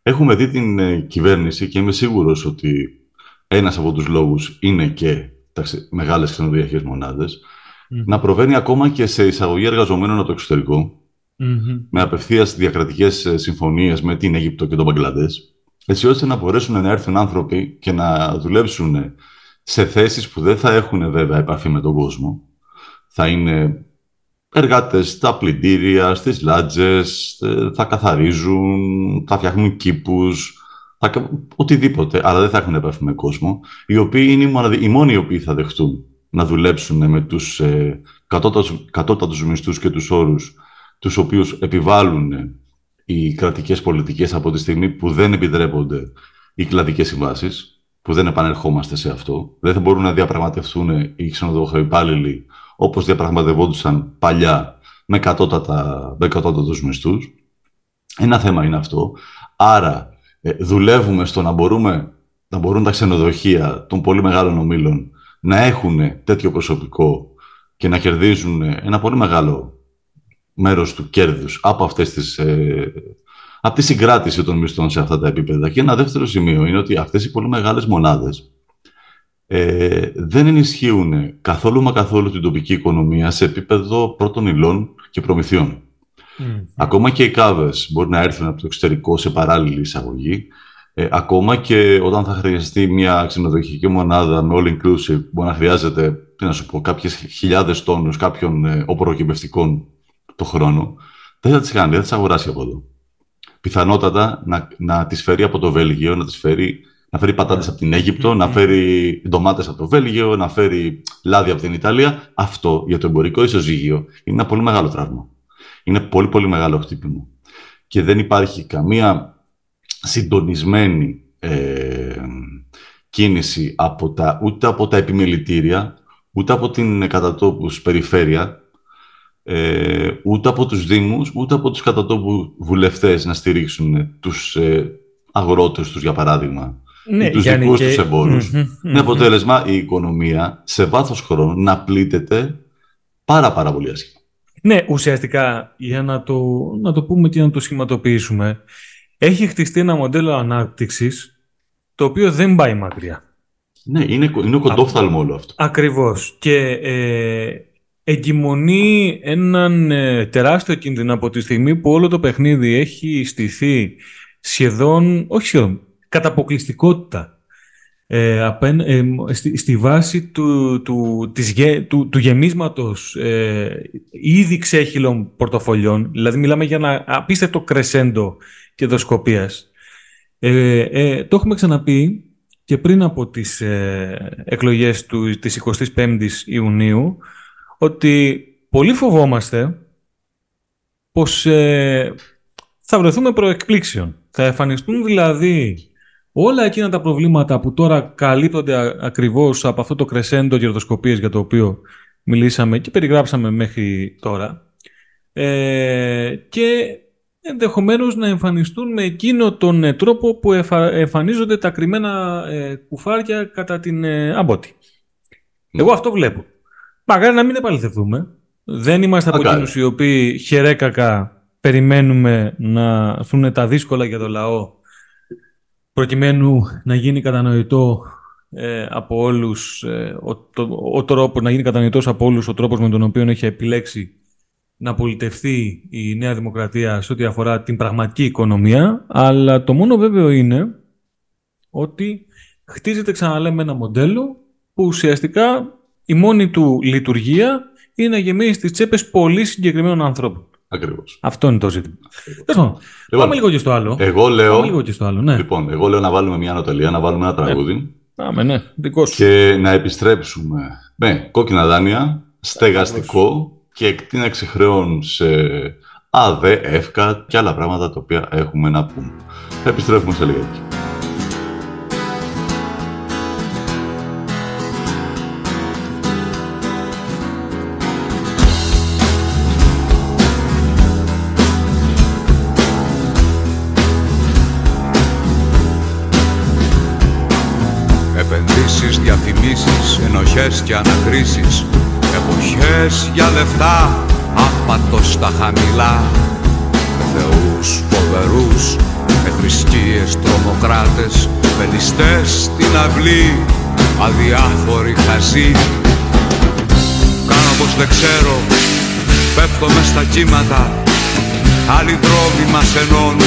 Speaker 1: έχουμε δει την κυβέρνηση και είμαι σίγουρος ότι ένας από τους λόγους είναι και τα μεγάλες ξενοδοχειακές να προβαίνει ακόμα και σε εισαγωγή εργαζομένων από το εξωτερικό, με απευθείας διακρατικές ε, συμφωνίες με την Αίγυπτο και τον Μπαγκλαντές, έτσι ώστε να μπορέσουν να έρθουν άνθρωποι και να δουλέψουν σε θέσεις που δεν θα έχουν βέβαια επαφή με τον κόσμο. Θα είναι εργάτες στα πλυντήρια, στις λάτζες, ε, θα καθαρίζουν, θα φτιάχνουν κήπους, θα... οτιδήποτε, αλλά δεν θα έχουν επαφή με κόσμο, οι οποίοι είναι οι μόνοι οι οποίοι θα δεχτούν να δουλέψουν με τους ε, κατώτατους μισθούς και τους όρους τους οποίους επιβάλλουν οι κρατικές πολιτικές από τη στιγμή που δεν επιτρέπονται οι κλαδικές συμβάσεις, που δεν επανερχόμαστε σε αυτό. Δεν θα μπορούν να διαπραγματευτούν οι ξενοδοχοϊπάλληλοι όπως διαπραγματευόντουσαν παλιά με κατώτατα, με κατώτατους μισθούς. Ένα θέμα είναι αυτό. Άρα ε, δουλεύουμε στο να, μπορούμε, να μπορούν τα ξενοδοχεία των πολύ μεγάλων ομίλων να έχουν τέτοιο προσωπικό και να κερδίζουν ένα πολύ μεγάλο μέρος του κέρδους από, αυτές τις, ε, από τη συγκράτηση των μισθών σε αυτά τα επίπεδα. Και ένα δεύτερο σημείο είναι ότι αυτές οι πολύ μεγάλες μονάδες ε, δεν ενισχύουν καθόλου μα καθόλου την τοπική οικονομία σε επίπεδο πρώτων υλών και προμηθειών. Ακόμα και οι κάβες μπορεί να έρθουν από το εξωτερικό σε παράλληλη εισαγωγή. Ε, ακόμα και όταν θα χρειαστεί μια ξενοδοχειακή μονάδα με all inclusive, μπορεί να χρειάζεται τι να σου πω, κάποιες χιλιάδες τόνους κάποιων ε, το χρόνο, δεν θα τις κάνει, δεν θα τις αγοράσει από εδώ. Πιθανότατα να, να τις φέρει από το Βέλγιο, να τις φέρει να φέρει πατάτες από την Αίγυπτο, να φέρει ντομάτες από το Βέλγιο, να φέρει λάδι από την Ιταλία. Αυτό για το εμπορικό ισοζύγιο είναι ένα πολύ μεγάλο τραύμα. Είναι πολύ πολύ μεγάλο χτύπημα. Και δεν υπάρχει καμία συντονισμένη ε, κίνηση από τα, ούτε από τα επιμελητήρια, ούτε από την κατατόπους περιφέρεια, ε, ούτε από τους Δήμους, ούτε από τους κατατόπους βουλευτές να στηρίξουν τους ε, αγρότες τους, για παράδειγμα, ναι, ή τους δικούς και... τους εμπόρους. Με αποτέλεσμα η οικονομία σε βάθος χρόνου να πλήττεται πάρα πάρα πολύ άσχημα.
Speaker 2: Ναι, ουσιαστικά, για να το, να το πούμε και να το σχηματοποιήσουμε, έχει χτιστεί ένα μοντέλο ανάπτυξης το οποίο δεν πάει μακριά.
Speaker 1: Ναι, είναι, είναι κοντόφθαλμο όλο αυτό.
Speaker 2: Ακριβώς. Και ε, εγκυμονεί έναν ε, τεράστιο κίνδυνο από τη στιγμή που όλο το παιχνίδι έχει στηθεί σχεδόν, όχι σχεδόν, κατά αποκλειστικότητα ε, ε στη, βάση του, του, της, του, του γεμίσματος ε, ήδη ξέχυλων πορτοφολιών, δηλαδή μιλάμε για ένα απίστευτο κρεσέντο κερδοσκοπίας. Ε, ε, το έχουμε ξαναπεί και πριν από τις ε, εκλογές του, της 25ης Ιουνίου, ότι πολύ φοβόμαστε πως ε, θα βρεθούμε προεκπλήξεων. Θα εμφανιστούν δηλαδή όλα εκείνα τα προβλήματα που τώρα καλύπτονται ακριβώς από αυτό το κρεσέντο κερδοσκοπίες για το οποίο μιλήσαμε και περιγράψαμε μέχρι τώρα. Ε, και ενδεχομένως να εμφανιστούν με εκείνο τον ε, τρόπο που εμφανίζονται τα κρυμμένα ε, κουφάρια κατά την ε, άμπότη. Ναι. Εγώ αυτό βλέπω. Μακάρι να μην επαληθευτούμε. Δεν είμαστε από εκείνους οι οποίοι χερέκακα περιμένουμε να έρθουν τα δύσκολα για το λαό προκειμένου να γίνει κατανοητό ε, από όλους ε, ο, το, τρόπο, να γίνει κατανοητός από όλους ο τρόπος με τον οποίο έχει επιλέξει να πολιτευτεί η Νέα Δημοκρατία σε ό,τι αφορά την πραγματική οικονομία, αλλά το μόνο βέβαιο είναι ότι χτίζεται, ξαναλέμε, ένα μοντέλο που ουσιαστικά η μόνη του λειτουργία είναι να γεμίσει τις τσέπες πολύ συγκεκριμένων ανθρώπων.
Speaker 1: Ακριβώς.
Speaker 2: Αυτό είναι το ζήτημα. Λοιπόν, πάμε λίγο και στο άλλο.
Speaker 1: Εγώ λέω,
Speaker 2: πάμε λίγο και στο άλλο, ναι.
Speaker 1: Λοιπόν, εγώ λέω να βάλουμε μια ανατολία, να βάλουμε ένα τραγούδι. Ναι.
Speaker 2: Πάμε, ναι, δικό σου.
Speaker 1: Και να επιστρέψουμε με κόκκινα δάνεια, στεγαστικό και εκτείναξη χρεών σε ΑΔΕ, ΕΦΚΑ και άλλα πράγματα τα οποία έχουμε να πούμε. Θα επιστρέφουμε σε λιγάκι.
Speaker 3: Διαφημίσεις, ενοχές και ανακρίσεις Εποχές για λεφτά, άπατο στα χαμηλά. Με θεούς φοβερούς, με θρησκείες τρομοκράτες Με ληστές στην αυλή, αδιάφοροι χαζοί. Κάνω πως δεν ξέρω, πέφτω μες στα κύματα. Άλλοι δρόμοι μας ενώνουν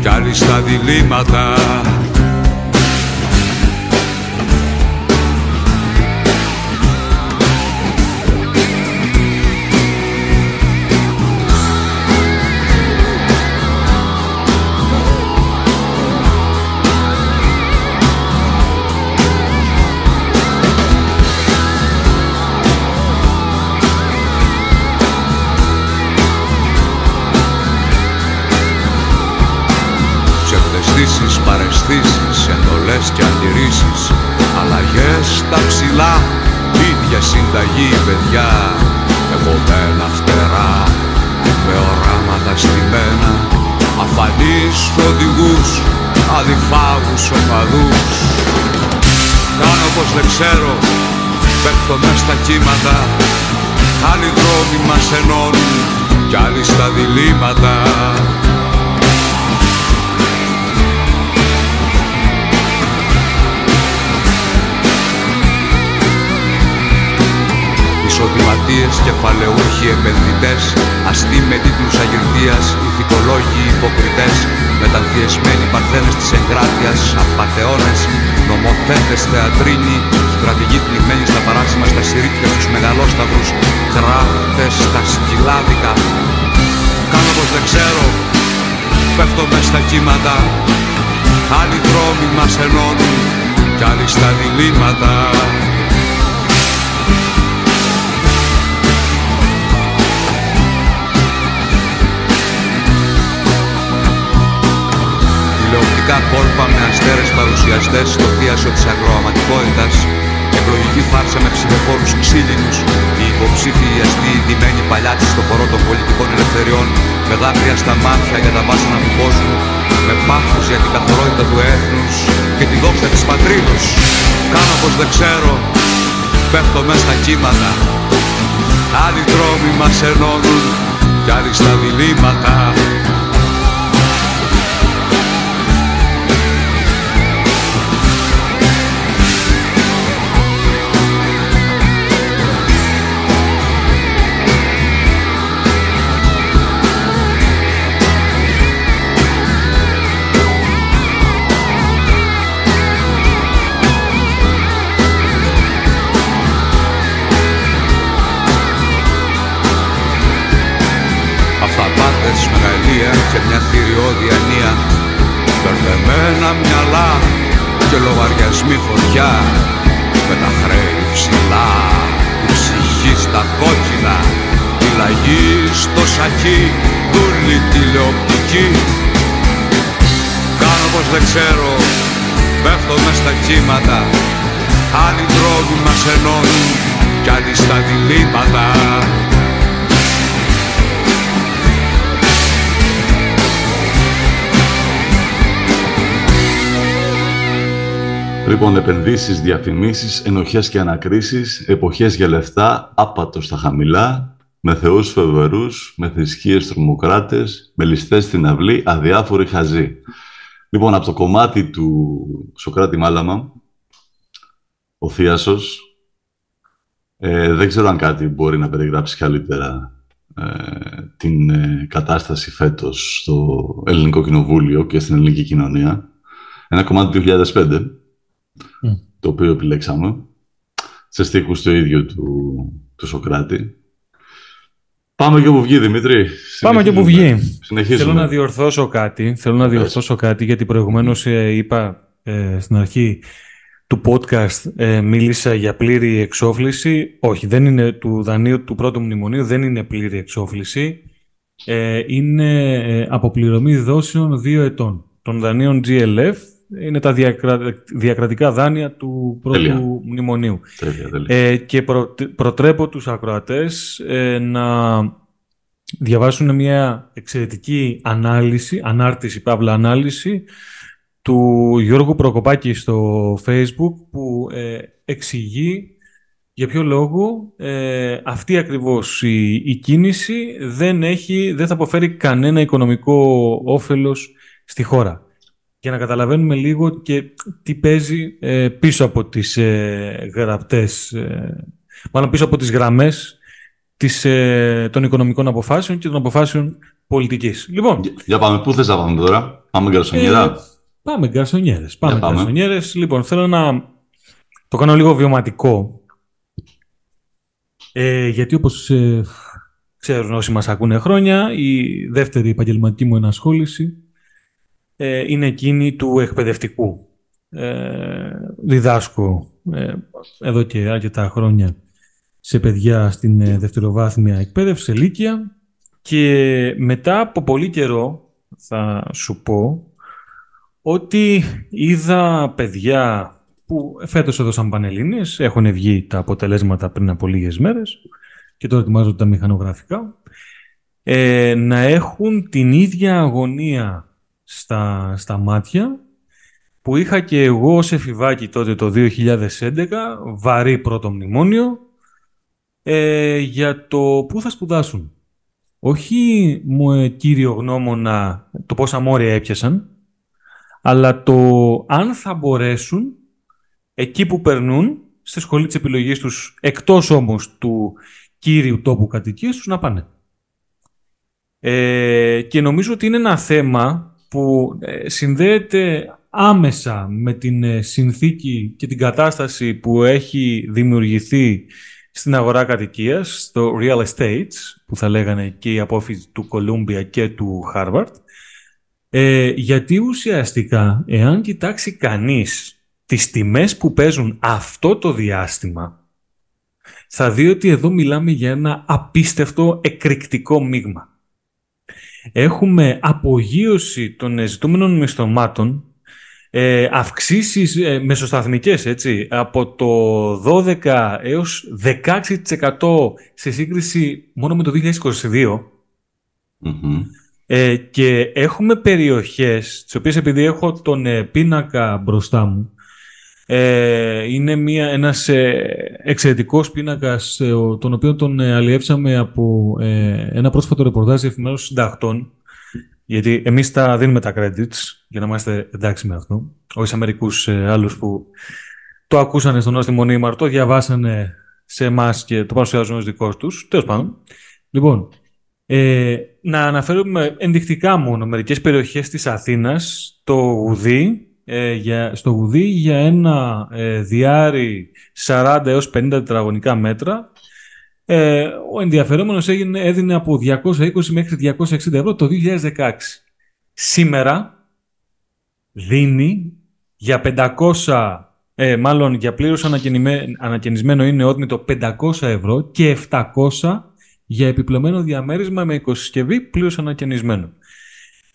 Speaker 3: κι άλλοι στα διλήμματα εντολές και αντιρρήσεις Αλλαγές στα ψηλά, ίδια συνταγή παιδιά. Εγωμένα φτερά, με οράματα στημένα. Αφανείς οδηγούς, αδιφάγους οπαδούς. Κάνω πως δεν ξέρω, πέφτω μες στα κύματα. Άλλοι δρόμοι μας ενώνουν κι άλλοι στα διλήμματα Ισοδηματίες, κεφαλαιούχοι, επενδυτές Αστεί με τίτλους αγυρτίας, ηθικολόγοι, υποκριτές Μεταμφιεσμένοι παρθένες της εγκράτειας, απατεώνες Νομοθέτες, θεατρίνοι, στρατηγοί πληγμένοι στα παράσιμα, στα συρρίτια τους μεγαλόσταυρους Γράφτες, τα σκυλάδικα. Κάνω πως δεν ξέρω, πέφτω μες στα κύματα. Άλλοι δρόμοι μας ενώνουν κι άλλοι στα διλήμματα Τηλεοπτικά κόλπα με αστέρες παρουσιαστές στο θίασο της αγροαματικότητας. Εκλογική φάρσα με ψηφοφόρους ξύλινους. Οι υποψήφοι αστείοι ντυμένοι παλιάτσι στο χώρο των πολιτικών ελευθεριών. Με δάκρυα στα μάτια για τα βάσανα του κόσμου Με πάθος για την καθορότητα του έθνους. Και τη δόξα της πατρίδος. Κάνω πως δεν ξέρω. Πέφτω μες στα κύματα. Άλλοι δρόμοι μας ενώνουν. Κι άλλοι στα διλήμματα και μια θηριώδη ανία. Μπερδεμένα μυαλά και λογαριασμοί φωτιά. Με τα χρέη ψηλά, η ψυχή στα κόκκινα. Η λαγή στο σακί, δούλη τηλεοπτική. Κάνω πως δεν ξέρω, πέφτω μες στα κύματα. Άλλοι δρόμοι μας ενώνουν κι άλλοι στα διλήμματα
Speaker 1: Λοιπόν, επενδύσεις, διαφημίσεις, ενοχές και ανακρίσεις, εποχές για λεφτά, άπατος στα χαμηλά, με θεούς φευγερούς, με θρησκείες τρομοκράτες, με ληστές στην αυλή, αδιάφοροι χαζοί. Λοιπόν, από το κομμάτι του Σοκράτη Μάλαμα, ο Θίασος, ε, δεν ξέρω αν κάτι μπορεί να περιγράψει καλύτερα ε, την ε, κατάσταση φέτος στο Ελληνικό Κοινοβούλιο και στην ελληνική κοινωνία. Ένα κομμάτι του 2005, το οποίο επιλέξαμε, σε στίχους το ίδιο του, του Σοκράτη. Πάμε και όπου βγει, Δημήτρη.
Speaker 2: Πάμε και όπου βγει. Θέλω να διορθώσω κάτι. Θέλω να διορθώσω κάτι, γιατί προηγουμένως ε, είπα ε, στην αρχή του podcast ε, μίλησα για πλήρη εξόφληση. Όχι, δεν είναι του δανείου του πρώτου μνημονίου, δεν είναι πλήρη εξόφληση. Ε, είναι ε, αποπληρωμή δόσεων δύο ετών. Των δανείων GLF είναι τα διακρατικά δάνεια του πρώτου μνημονίου. Ε, και προ, προτρέπω τους ακροατές ε, να διαβάσουν μια εξαιρετική ανάλυση, ανάρτηση, παύλα ανάλυση, του Γιώργου Προκοπάκη στο Facebook που ε, εξηγεί για ποιο λόγο ε, αυτή ακριβώς η, κίνηση δεν, έχει, δεν θα αποφέρει κανένα οικονομικό όφελος στη χώρα. Για να καταλαβαίνουμε λίγο και τι παίζει ε, πίσω από τις ε, γραπτές, μάλλον πίσω από τις γραμμές της, των οικονομικών αποφάσεων και των αποφάσεων πολιτικής.
Speaker 1: Λοιπόν, για, πάμε, πού θες να πάμε τώρα, πάμε γκαρσονιέρα;
Speaker 2: Πάμε γκαρσονιέρες. Πάμε, πάμε. Λοιπόν, θέλω να το κάνω λίγο βιωματικό. Ε, γιατί όπως ε, ξέρουν όσοι μας ακούνε χρόνια, η δεύτερη επαγγελματική μου ενασχόληση ε, είναι εκείνη του εκπαιδευτικού. Ε, διδάσκω ε, εδώ και αρκετά χρόνια σε παιδιά στην ε, δευτεροβάθμια εκπαίδευση, σε Λύκεια και μετά από πολύ καιρό, θα σου πω, ότι είδα παιδιά που φέτος έδωσαν πανελλήνιες, έχουν βγει τα αποτελέσματα πριν από λίγες μέρες και τώρα ετοιμάζονται τα μηχανογραφικά, ε, να έχουν την ίδια αγωνία στα, στα μάτια που είχα και εγώ ως εφηβάκι τότε το 2011, βαρύ πρώτο μνημόνιο, ε, για το πού θα σπουδάσουν. Όχι μου ε, κύριο γνώμονα το πόσα μόρια έπιασαν, αλλά το αν θα μπορέσουν εκεί που περνούν, στη σχολή της επιλογής τους, εκτός όμως του κύριου τόπου κατοικίας τους, να πάνε. Ε, και νομίζω ότι είναι ένα θέμα που ε, συνδέεται άμεσα με την ε, συνθήκη και την κατάσταση που έχει δημιουργηθεί στην αγορά κατοικίας, στο real estate, που θα λέγανε και οι απόφοιτοι του Columbia και του Harvard, ε, γιατί ουσιαστικά, εάν κοιτάξει κανείς τις τιμές που παίζουν αυτό το διάστημα, θα δει ότι εδώ μιλάμε για ένα απίστευτο εκρηκτικό μείγμα. Έχουμε απογείωση των ζητούμενων μισθωμάτων, ε, αυξήσεις ε, μεσοσταθμικές, έτσι, από το 12 έως 16% σε σύγκριση μόνο με το 2022. Ε, και έχουμε περιοχές, τις οποίες επειδή έχω τον ε, πίνακα μπροστά μου, ε, είναι μια, ένας ε, εξαιρετικός πίνακας, ε, τον οποίο τον αλλιεύσαμε από ένα πρόσφατο ρεπορτάζ εφημερών συντακτών, γιατί εμείς τα δίνουμε τα credits, για να είμαστε εντάξει με αυτό, όχι σε μερικούς άλλους που το ακούσανε στον Όστιμο Νίμαρ, το διαβάσανε σε εμάς και το παρουσιάζουν ως δικός τους. Τέλος πάντων. Λοιπόν, ε, να αναφέρουμε ενδεικτικά μόνο μερικές περιοχές της Αθήνας, το Γουδί, ε, για, στο Γουδί για ένα ε, διάρρη 40 έως 50 τετραγωνικά μέτρα. Ε, ο ενδιαφερόμενος έγινε, έδινε από 220 μέχρι 260 ευρώ το 2016. Σήμερα δίνει για 500, ε, μάλλον για πλήρως ανακαινισμένο είναι ότμητο 500 ευρώ και 700 για επιπλωμένο διαμέρισμα με οικοσυσκευή πλήρως ανακαινισμένο.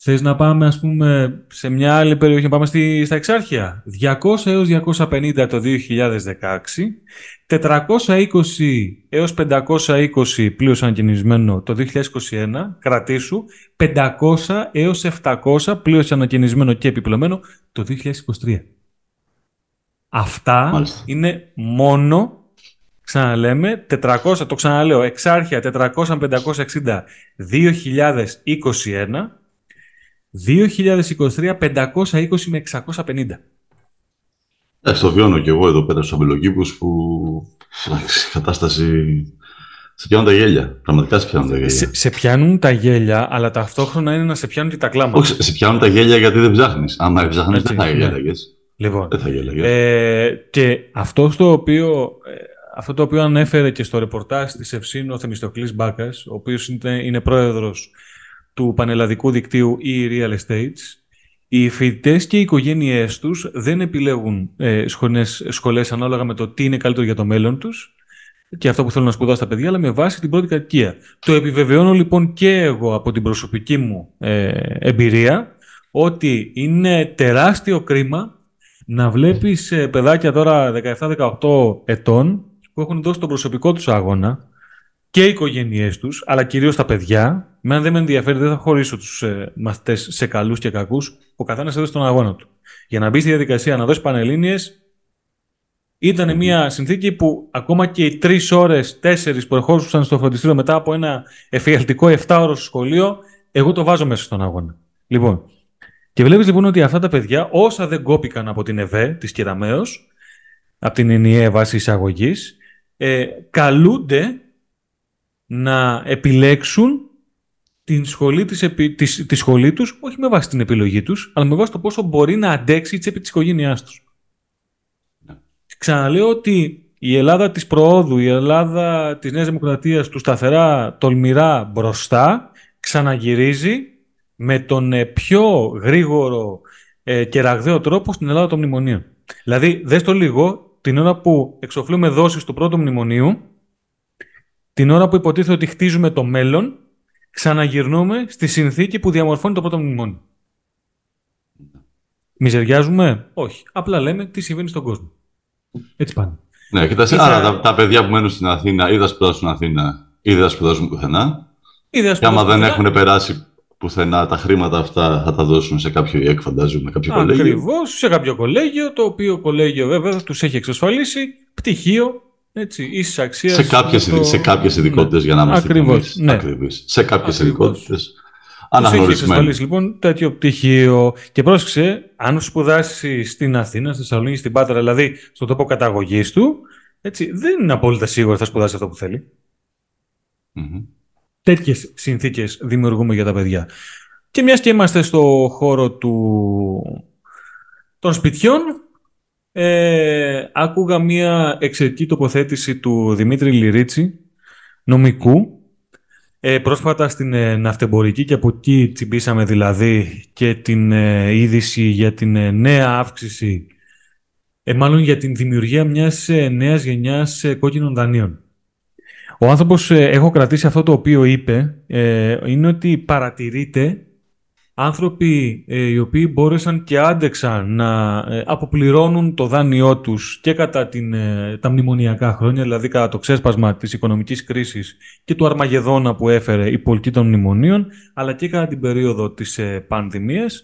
Speaker 2: Θες να πάμε, ας πούμε, σε μια άλλη περιοχή, να πάμε στη, στα Εξάρχεια. 200 έως 250 το 2016, 420 έως 520 πλήρως ανακαινισμένο το 2021, κρατήσου, 500 έως 700 πλήρως ανακαινισμένο και επιπλωμένο το 2023. Αυτά είναι μόνο, ξαναλέμε, 400, το ξαναλέω, εξάρχεια 400-560 2021, 2023 520 με 650.
Speaker 1: Ε, στο βιώνω και εγώ εδώ πέρα στους αμπελοκήπους που η κατάσταση σε πιάνουν τα γέλια. Πραγματικά σε πιάνουν τα γέλια.
Speaker 2: Σε, σε πιάνουν τα γέλια, αλλά ταυτόχρονα είναι να σε πιάνουν και τα κλάματα.
Speaker 1: Όχι, σε πιάνουν τα γέλια γιατί δεν ψάχνεις. Άμα ψάχνεις, δεν θα γέλαγε.
Speaker 2: Λοιπόν,
Speaker 1: δεν θα
Speaker 2: Ε, και αυτό το οποίο, ε, αυτό το οποίο ανέφερε και στο ρεπορτάζ της Ευσύνου ο Θεμιστοκλής Μπάκας, ο οποίος είναι, είναι πρόεδρος του πανελλαδικού δικτύου e-real estates, οι φοιτητές και οι οικογένειές τους δεν επιλέγουν ε, σχολές ανάλογα με το τι είναι καλύτερο για το μέλλον τους και αυτό που θέλουν να σπουδάσουν τα παιδιά, αλλά με βάση την πρώτη κατοικία. Το επιβεβαιώνω λοιπόν και εγώ από την προσωπική μου ε, εμπειρία ότι είναι τεράστιο κρίμα να βλέπεις ε, παιδάκια τώρα 17-18 ετών που έχουν δώσει τον προσωπικό τους άγωνα και οι οικογένειές τους, αλλά κυρίως τα παιδιά. Μένα δεν με ενδιαφέρει, δεν θα χωρίσω τους ε, μαθητές σε καλούς και κακούς. Ο καθένας έδωσε τον αγώνα του. Για να μπει στη διαδικασία να δώσει πανελλήνιες, ήταν μια συνθήκη που ακόμα και οι τρεις ώρες, τέσσερις που ερχόντουσαν στο φροντιστήριο μετά από ένα εφιαλτικό 7 ώρο σχολείο, εγώ το βάζω μέσα στον αγώνα. Λοιπόν, και βλέπεις λοιπόν ότι αυτά τα παιδιά, όσα δεν κόπηκαν από την ΕΒΕ της Κεραμαίο, από την ενιαία βάση εισαγωγής, ε, καλούνται να επιλέξουν την σχολή, της, της, τη σχολή τους, όχι με βάση την επιλογή τους, αλλά με βάση το πόσο μπορεί να αντέξει η τσέπη της οικογένειάς τους. Ξαναλέω ότι η Ελλάδα της προόδου, η Ελλάδα της Νέας Δημοκρατίας, του σταθερά, τολμηρά μπροστά, ξαναγυρίζει με τον ε, πιο γρήγορο ε, και ραγδαίο τρόπο στην Ελλάδα των μνημονίων. Δηλαδή, δες το λίγο, την ώρα που εξοφλούμε δόσεις του πρώτου μνημονίου, την ώρα που υποτίθεται ότι χτίζουμε το μέλλον, ξαναγυρνούμε στη συνθήκη που διαμορφώνει το πρώτο μνημόνιο. Μιζεριάζουμε; Όχι. Απλά λέμε τι συμβαίνει στον κόσμο. Έτσι πάνε.
Speaker 1: Ναι, κοιτάξτε, άρα τα, τα, παιδιά που μένουν στην Αθήνα ή θα σπουδάσουν στην Αθήνα ή δεν θα σπουδάσουν πουθενά. Και άμα δεν έχουν περάσει πουθενά τα χρήματα αυτά θα τα δώσουν σε κάποιο ΙΕΚ, φαντάζομαι, κάποιο Ακριβώς, κολέγιο.
Speaker 2: Ακριβώς, σε κάποιο κολέγιο, το οποίο κολέγιο βέβαια τους έχει εξασφαλίσει πτυχίο έτσι, ίσης αξίας.
Speaker 1: Σε κάποιες, το... σε κάποιες ειδικότητες, ναι. για να είμαστε
Speaker 2: Ακριβώς, ναι.
Speaker 1: Σε κάποιες ειδικότητες.
Speaker 2: Αναγνωρισμένο. Έχει εξασφαλίσει λοιπόν τέτοιο πτυχίο. Και πρόσεξε, αν σπουδάσει στην Αθήνα, στη Θεσσαλονίκη, στην Πάτρα, δηλαδή στον τόπο καταγωγής του, έτσι, δεν είναι απόλυτα σίγουρο ότι θα σπουδάσει αυτό που θέλει. Mm-hmm. Τέτοιες συνθήκες δημιουργούμε για τα παιδιά. Και μιας και είμαστε στο χώρο του... των σπιτιών, ε, άκουγα μια εξαιρετική τοποθέτηση του Δημήτρη Λυρίτσι, νομικού, ε, πρόσφατα στην ε, ναυτεμπορική και από εκεί τσιμπήσαμε δηλαδή και την ε, είδηση για την ε, νέα αύξηση, ε, μάλλον για την δημιουργία μιας ε, νέας γενιάς κόκκινων δανείων. Ο άνθρωπος, έχω κρατήσει αυτό το οποίο είπε, είναι ότι παρατηρείται άνθρωποι ε, οι οποίοι μπόρεσαν και άντεξαν να ε, αποπληρώνουν το δάνειό τους και κατά την, ε, τα μνημονιακά χρόνια, δηλαδή κατά το ξέσπασμα της οικονομικής κρίσης και του αρμαγεδόνα που έφερε η πολιτική των μνημονίων, αλλά και κατά την περίοδο της πανδημίας.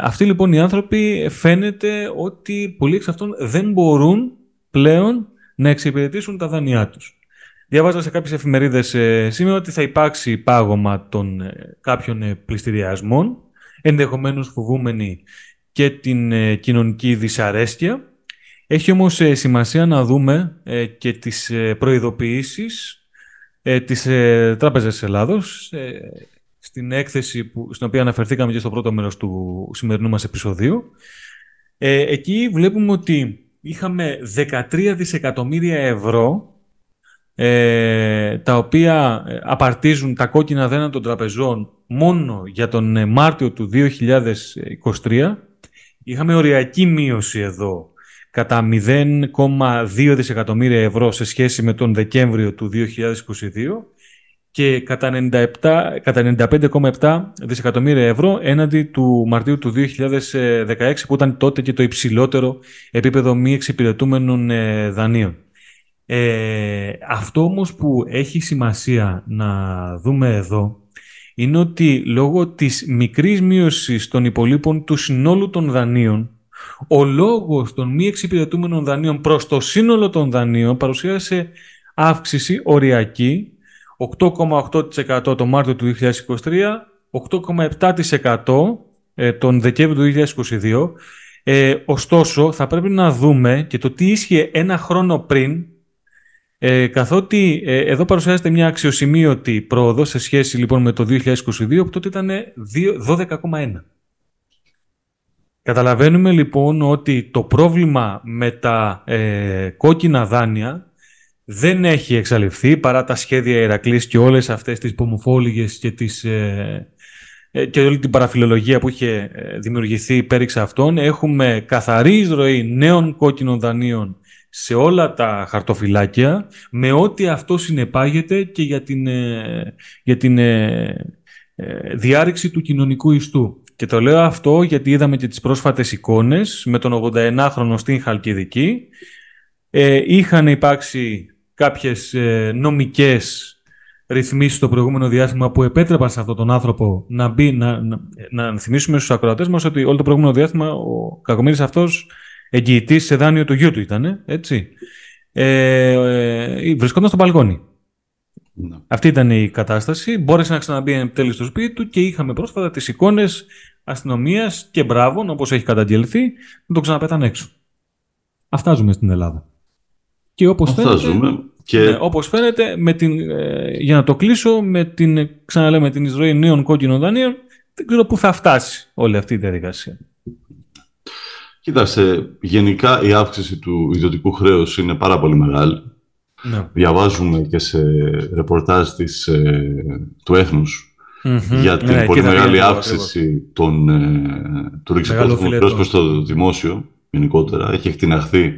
Speaker 2: αυτοί λοιπόν οι άνθρωποι φαίνεται ότι πολλοί εξ αυτών δεν μπορούν πλέον να εξυπηρετήσουν τα δάνειά τους. Διαβάζα σε κάποιες εφημερίδες ε, σήμερα ότι θα υπάρξει πάγωμα των ε, κάποιων ε, πληστηριασμών, ενδεχομένως φοβούμενοι και την ε, κοινωνική δυσαρέσκεια. Έχει όμως ε, σημασία να δούμε και τις προειδοποιήσεις της Τράπεζας της Ελλάδος, στην έκθεση που, στην οποία αναφερθήκαμε και στο πρώτο μέρος του σημερινού μας επεισοδίου. εκεί βλέπουμε ότι είχαμε 13 δισεκατομμύρια ευρώ ε, τα οποία ε, απαρτίζουν τα κόκκινα δένα των τραπεζών μόνο για τον ε, Μάρτιο του 2023. Είχαμε οριακή μείωση εδώ κατά 0,2 δισεκατομμύρια ευρώ σε σχέση με τον Δεκέμβριο του 2022 και κατά, 97, κατά 95,7 δισεκατομμύρια ευρώ έναντι του Μαρτίου του 2016 που ήταν τότε και το υψηλότερο επίπεδο μη εξυπηρετούμενων δανείων. Ε, αυτό όμως που έχει σημασία να δούμε εδώ είναι ότι λόγω της μικρής μείωσης των υπολείπων του συνόλου των δανείων Ο λόγος των μη εξυπηρετούμενων δανείων προς το σύνολο των δανείων παρουσίασε αύξηση οριακή 8,8% το Μάρτιο του 2023, 8,7% ε, τον Δεκέμβριο του 2022. Ε, ωστόσο, θα πρέπει να δούμε και το τι ίσχυε ένα χρόνο πριν, ε, καθότι ε, εδώ παρουσιάζεται μια αξιοσημείωτη πρόοδο σε σχέση λοιπόν με το 2022, που τότε ήταν 12,1. Καταλαβαίνουμε λοιπόν ότι το πρόβλημα με τα ε, κόκκινα δάνεια δεν έχει εξαλειφθεί παρά τα σχέδια Ηρακλής και όλες αυτές τις πομοφόλιγες και, τις, ε, ε, και όλη την παραφιλολογία που είχε ε, δημιουργηθεί πέριξ αυτών. Έχουμε καθαρή εισρωή νέων κόκκινων δανείων σε όλα τα χαρτοφυλάκια με ό,τι αυτό συνεπάγεται και για την, για την διάρρηξη του κοινωνικού ιστού. Και το λέω αυτό γιατί είδαμε και τις πρόσφατες εικόνες με τον 81χρονο στην Χαλκιδική. Ε, είχαν υπάρξει κάποιες ε, νομικές ρυθμίσεις στο προηγούμενο διάστημα που επέτρεπαν σε αυτόν τον άνθρωπο να μπει, να, να, να θυμίσουμε στους ακροατές μας ότι όλο το προηγούμενο διάστημα ο κακομύρης αυτός εγγυητής σε δάνειο του γιού του ήταν, έτσι. Ε, ε, βρισκόταν στο μπαλκόνι. Ναι. Αυτή ήταν η κατάσταση. Μπόρεσε να ξαναμπεί εν τέλει στο σπίτι του και είχαμε πρόσφατα τις εικόνες αστυνομίας και μπράβων, όπως έχει καταγγελθεί, να το ξαναπέταν έξω. Αυτά ζούμε στην Ελλάδα. Και όπως φαίνεται, και... Ναι, όπως φαίνεται με την, ε, για να το κλείσω, με την, ξαναλέμε, την εισρωή νέων κόκκινων δανείων, δεν ξέρω πού θα φτάσει όλη αυτή η διαδικασία.
Speaker 1: Κοίταξε, γενικά η αύξηση του ιδιωτικού χρέους είναι πάρα πολύ μεγάλη. Ναι. Διαβάζουμε και σε ρεπορτάζ της, ε, του έθνους για την ναι, πολύ μεγάλη αύξηση των, ε, του ρηξικότητας προς το δημόσιο γενικότερα. Έχει εκτιναχθεί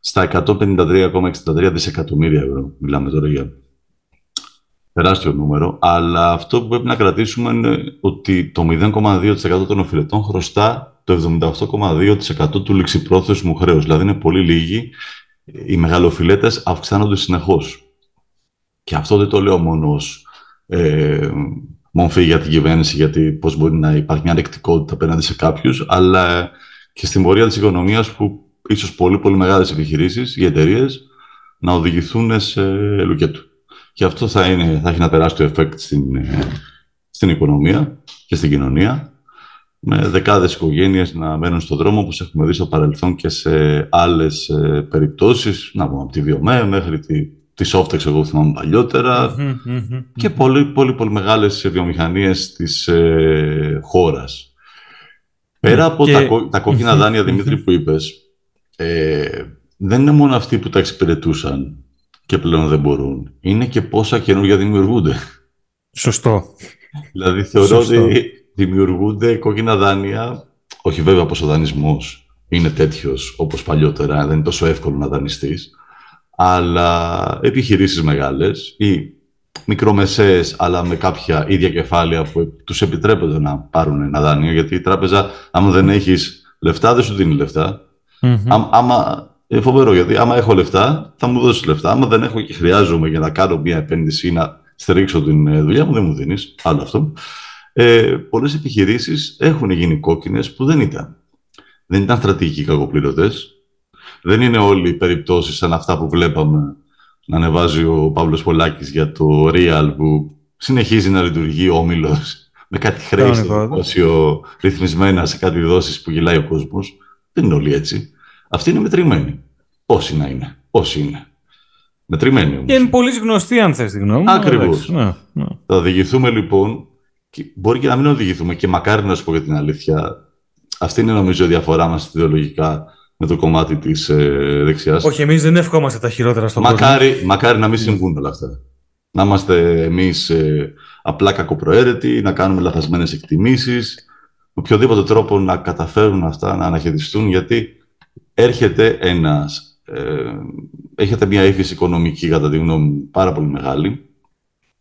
Speaker 1: στα 153,63 δισεκατομμύρια ευρώ. Μιλάμε τώρα για τεράστιο νούμερο. Αλλά αυτό που πρέπει να κρατήσουμε είναι ότι το 0,2% των οφειλετών χρωστά το 78,2% του ληξιπρόθεσμου χρέους. Δηλαδή είναι πολύ λίγοι. Οι μεγαλοφιλέτες αυξάνονται συνεχώς. Και αυτό δεν το λέω μόνο ως ε, μομφή για την κυβέρνηση, γιατί πώς μπορεί να υπάρχει μια ανεκτικότητα απέναντι σε κάποιους, αλλά και στην πορεία της οικονομίας που ίσως πολύ πολύ μεγάλες επιχειρήσεις, οι εταιρείες να οδηγηθούν σε λουκέτου. Και αυτό θα, είναι, θα έχει ένα τεράστιο effect στην, ε, στην οικονομία και στην κοινωνία, με δεκάδες οικογένειες να μένουν στον δρόμο, όπως έχουμε δει στο παρελθόν και σε άλλες ε, περιπτώσεις, να πούμε από τη Βιομέ μέχρι τη, τη Softex, εγώ θυμάμαι και πολύ, πολύ, πολύ μεγάλες βιομηχανίες της ε, χώρας. Πέρα από τα, τα κόκκινα δάνεια, Δημήτρη, που είπες, ε, δεν είναι μόνο αυτοί που τα εξυπηρετούσαν και πλέον δεν μπορούν. Είναι και πόσα καινούργια δημιουργούνται.
Speaker 2: Σωστό.
Speaker 1: δηλαδή θεωρώ ότι δημιουργούνται κόκκινα δάνεια, όχι βέβαια πως ο δανεισμός είναι τέτοιος όπως παλιότερα, δεν είναι τόσο εύκολο να δανειστείς, αλλά επιχειρήσεις μεγάλες ή μικρομεσαίες αλλά με κάποια ίδια κεφάλαια που τους επιτρέπεται να πάρουν ένα δάνειο, γιατί η τράπεζα, άμα δεν έχεις λεφτά, δεν σου δίνει λεφτά. Mm-hmm. άμα, είναι φοβερό γιατί άμα έχω λεφτά θα μου δώσεις λεφτά. Άμα δεν έχω και χρειάζομαι για να κάνω μια επένδυση ή να στηρίξω την ε, δουλειά μου, δεν μου δίνεις. Άλλο αυτό. Ε, Πολλές επιχειρήσεις έχουν γίνει κόκκινες που δεν ήταν. Δεν ήταν στρατηγικοί κακοπληρωτές. Δεν είναι όλοι οι περιπτώσεις σαν αυτά που βλέπαμε να ανεβάζει ο Παύλος Πολάκης για το Real που συνεχίζει να λειτουργεί ο όμιλος με κάτι χρέη στο δημόσιο ρυθμισμένα σε κάτι δόσεις που γυλάει ο κόσμος. Δεν είναι όλοι έτσι. Αυτή είναι μετρημένη. Όσοι να είναι. Όσοι είναι. Μετρημένη όμως.
Speaker 2: Και είναι πολύ γνωστή, αν θες τη γνώμη.
Speaker 1: Ακριβώς. Ναι, ναι. Θα οδηγηθούμε λοιπόν. Και μπορεί και να μην οδηγηθούμε. Και μακάρι να σου πω για την αλήθεια. Αυτή είναι νομίζω η διαφορά μας ιδεολογικά με το κομμάτι της ε, δεξιάς.
Speaker 2: Όχι, εμείς δεν ευχόμαστε τα χειρότερα στον
Speaker 1: μακάρι, κόσμο. Μακάρι να μην συμβούν όλα αυτά. Να είμαστε εμείς ε, απλά κακοπροαίρετοι, να κάνουμε λαθασμένες εκτιμήσεις, με οποιοδήποτε τρόπο να καταφέρουν αυτά να αναχαιριστούν, γιατί έρχεται ένας, ε, έχετε μια ύφεση οικονομική, κατά τη γνώμη μου, πάρα πολύ μεγάλη,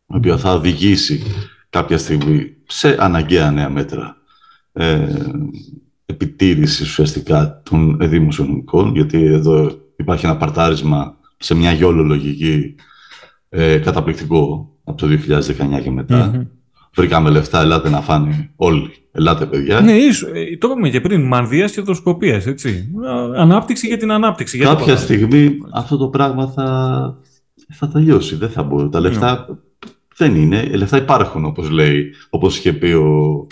Speaker 1: η οποία θα οδηγήσει κάποια στιγμή σε αναγκαία νέα μέτρα ε, επιτήρησης ουσιαστικά των δημοσιονομικών, γιατί εδώ υπάρχει ένα παρτάρισμα σε μια γιόλο λογική ε, καταπληκτικό από το 2019 και μετά. βρήκαμε λεφτά, ελάτε να φάνε όλοι. Ελάτε, παιδιά.
Speaker 2: Ναι, ίσως, ε, το είπαμε και πριν. Μανδύας και δροσκοπία, έτσι. Ανάπτυξη για την ανάπτυξη.
Speaker 1: Κάποια στιγμή αυτό το πράγμα θα, θα τελειώσει. Δεν θα μπορεί. Τα λεφτά ναι. Δεν είναι. Οι λεφτά υπάρχουν, όπως λέει, όπως είχε πει ο,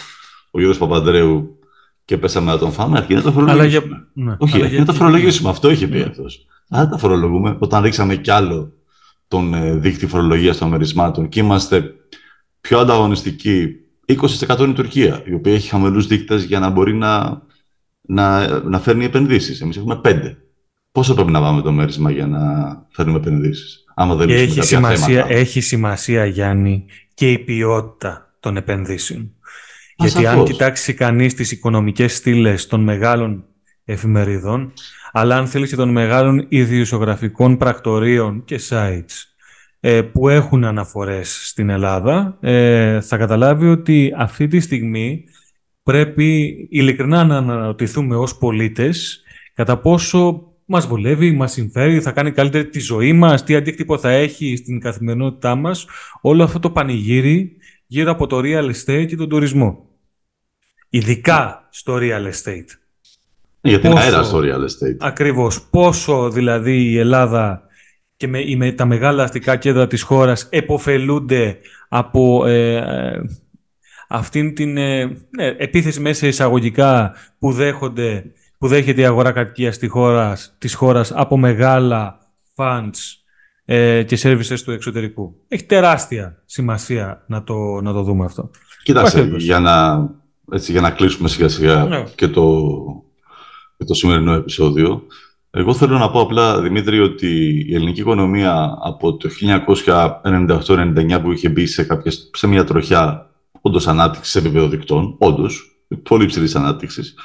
Speaker 1: ο Γιώργος Παπανδρέου και πέσαμε να τον φάμε, αρκεί να το φορολογήσουμε. Για... Ναι. Όχι, αρκεί να το φορολογήσουμε. Αυτό είχε πει ναι. αυτός. Αν τα φορολογούμε, όταν ρίξαμε κι άλλο τον ε, δίκτυο φορολογίας των μερισμάτων και είμαστε πιο ανταγωνιστικοί 20% είναι η Τουρκία, η οποία έχει χαμηλούς δείκτες για να μπορεί να, να, να φέρνει επενδύσεις. Εμείς έχουμε 5. Πόσο πρέπει να πάμε το μέρισμα για να φέρνουμε επενδύσεις, άμα δεν
Speaker 2: έχει σημασία, έχει σημασία, Γιάννη, και η ποιότητα των επενδύσεων. Γιατί αν κοιτάξει κανείς τις οικονομικές στήλες των μεγάλων εφημερίδων, αλλά αν θέλεις και των μεγάλων ιδιοσιογραφικών πρακτορείων και sites, ε, που έχουν αναφορές στην Ελλάδα, ε, θα καταλάβει ότι αυτή τη στιγμή πρέπει ειλικρινά να αναρωτηθούμε ως πολίτες κατά πόσο μας βολεύει, μας συμφέρει, θα κάνει καλύτερη τη ζωή μας, τι αντίκτυπο θα έχει στην καθημερινότητά μας όλο αυτό το πανηγύρι γύρω από το real estate και τον τουρισμό. Ειδικά στο real estate.
Speaker 1: Για την αέρα στο real estate.
Speaker 2: Ακριβώς. Πόσο δηλαδή η Ελλάδα και με, με τα μεγάλα αστικά κέντρα της χώρας εποφελούνται από ε, ε, αυτήν την ε, ναι, επίθεση μέσα εισαγωγικά που, δέχονται, που δέχεται η αγορά κατοικία στη χώρα, της χώρας από μεγάλα funds ε, και services του εξωτερικού. Έχει τεράστια σημασία να το, να το δούμε αυτό.
Speaker 1: Κοιτάξτε, για να, έτσι, για να κλείσουμε σιγά σιγά ναι. και, το, και το σημερινό επεισόδιο, εγώ θέλω να πω απλά, Δημήτρη, ότι η ελληνική οικονομία από το 1998-99 που είχε μπει σε, κάποιες, σε μια τροχιά όντως ανάπτυξης σε επίπεδο δικτών, όντως, πολύ υψηλή ανάπτυξης,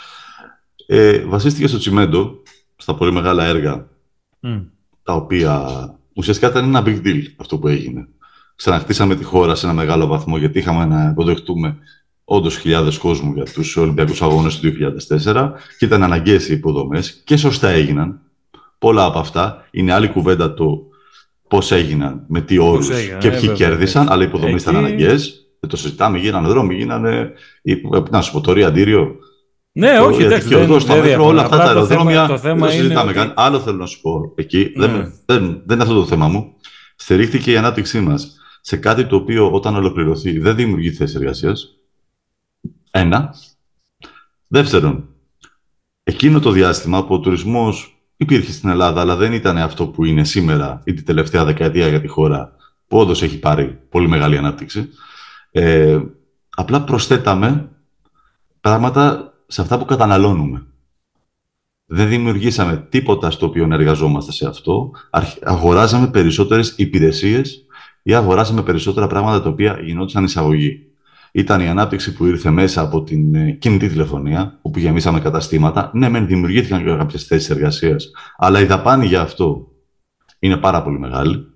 Speaker 1: ε, βασίστηκε στο τσιμέντο, στα πολύ μεγάλα έργα, τα οποία ουσιαστικά ήταν ένα big deal αυτό που έγινε. Ξαναχτίσαμε τη χώρα σε ένα μεγάλο βαθμό, γιατί είχαμε να υποδεχτούμε όντως χιλιάδες κόσμου για τους Ολυμπιακούς Αγώνες του 2004 και ήταν αναγκαίες οι υποδομές και σωστά έγιναν. Πολλά από αυτά είναι άλλη κουβέντα το πώς έγιναν, με τι όρους και ποιοι ε, κέρδισαν, αλλά οι υποδομές ήταν αναγκαίες. Δεν το συζητάμε, γίνανε δρόμοι, γίνανε. Να σου πω το ριαντήριο.
Speaker 2: Ναι, όχι, εντάξει.
Speaker 1: Δεν, στα μέτρο, όλα αυτά τα αεροδρόμια. Το θέμα, δεν το συζητάμε καν. Άλλο θέλω να σου πω εκεί. Δεν, ναι. δεν, δεν είναι αυτό το θέμα μου. Στηρίχθηκε η ανάπτυξή μας σε κάτι το οποίο όταν ολοκληρωθεί δεν δημιουργεί θέσεις εργασίας. Ένα. Δεύτερον, εκείνο το διάστημα που ο τουρισμός υπήρχε στην Ελλάδα, αλλά δεν ήταν αυτό που είναι σήμερα ή την τελευταία δεκαετία για τη χώρα, που όντως έχει πάρει πολύ μεγάλη ανάπτυξη, ε, απλά προσθέταμε πράγματα σε αυτά που καταναλώνουμε. Δεν δημιουργήσαμε τίποτα στο οποίο εργαζόμαστε σε αυτό. Αγοράζαμε περισσότερες υπηρεσίες ή αγοράσαμε περισσότερα πράγματα τα οποία γινόντουσαν εισαγωγή ήταν η ανάπτυξη που ήρθε μέσα από την ε, κινητή τηλεφωνία, όπου γεμίσαμε καταστήματα. Ναι, μεν δημιουργήθηκαν και κάποιες θέσεις εργασίας, αλλά η δαπάνη για αυτό είναι πάρα πολύ μεγάλη.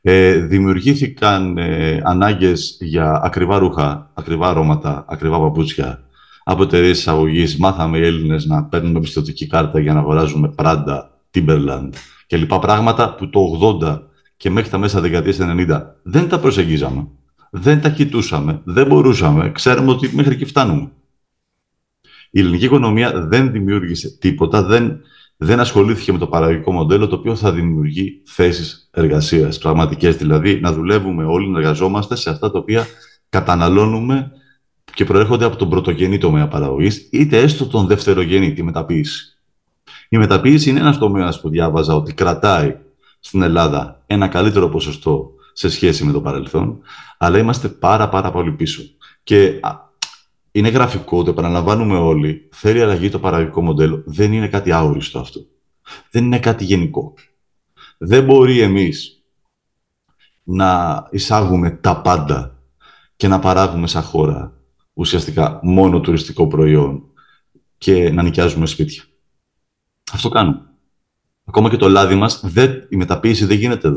Speaker 1: Ε, δημιουργήθηκαν ε, ανάγκες για ακριβά ρούχα, ακριβά αρώματα, ακριβά παπούτσια από εταιρείες εισαγωγής. Μάθαμε οι Έλληνες να παίρνουμε πιστοτική κάρτα για να αγοράζουμε Prada, Timberland και λοιπά πράγματα που το 80 και μέχρι τα μέσα δεκαετίας 90 δεν τα προσεγγίζαμε δεν τα κοιτούσαμε, δεν μπορούσαμε, ξέρουμε ότι μέχρι εκεί φτάνουμε. Η ελληνική οικονομία δεν δημιούργησε τίποτα, δεν, δεν ασχολήθηκε με το παραγωγικό μοντέλο το οποίο θα δημιουργεί θέσεις εργασίας, πραγματικές δηλαδή, να δουλεύουμε όλοι, να εργαζόμαστε σε αυτά τα οποία καταναλώνουμε και προέρχονται από τον πρωτογενή τομέα παραγωγής, είτε έστω τον δευτερογενή, τη μεταποίηση. Η μεταποίηση είναι ένας τομέας που διάβαζα ότι κρατάει στην Ελλάδα ένα καλύτερο ποσοστό σε σχέση με το παρελθόν, αλλά είμαστε πάρα πάρα πολύ πίσω. Και είναι γραφικό, το επαναλαμβάνουμε όλοι, θέλει αλλαγή το παραγωγικό μοντέλο. Δεν είναι κάτι άοριστο αυτό. Δεν είναι κάτι γενικό. Δεν μπορεί εμείς να εισάγουμε τα πάντα και να παράγουμε σαν χώρα ουσιαστικά μόνο τουριστικό προϊόν και να νοικιάζουμε σπίτια. Αυτό κάνουμε. Ακόμα και το λάδι μας, δεν, η μεταποίηση δεν γίνεται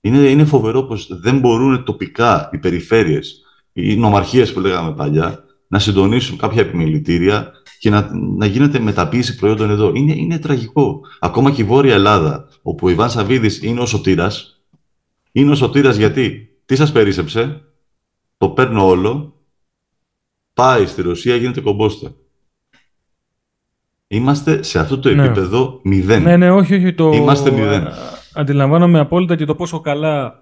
Speaker 1: είναι, είναι φοβερό πως δεν μπορούν τοπικά οι περιφέρειες, οι νομαρχίες που λέγαμε παλιά, να συντονίσουν κάποια επιμελητήρια και να, να γίνεται μεταποίηση προϊόντων εδώ. Είναι, είναι τραγικό. Ακόμα και η Βόρεια Ελλάδα, όπου ο Ιβάν Σαββίδης είναι ο σωτήρας, είναι ο σωτήρας γιατί, τι σας περίσεψε, το παίρνω όλο, πάει στη Ρωσία, γίνεται κομπόστα. Είμαστε σε αυτό το ναι. επίπεδο μηδέν.
Speaker 2: Ναι, ναι, όχι, όχι. Το...
Speaker 1: Είμαστε μηδέν.
Speaker 2: Αντιλαμβάνομαι απόλυτα και το πόσο καλά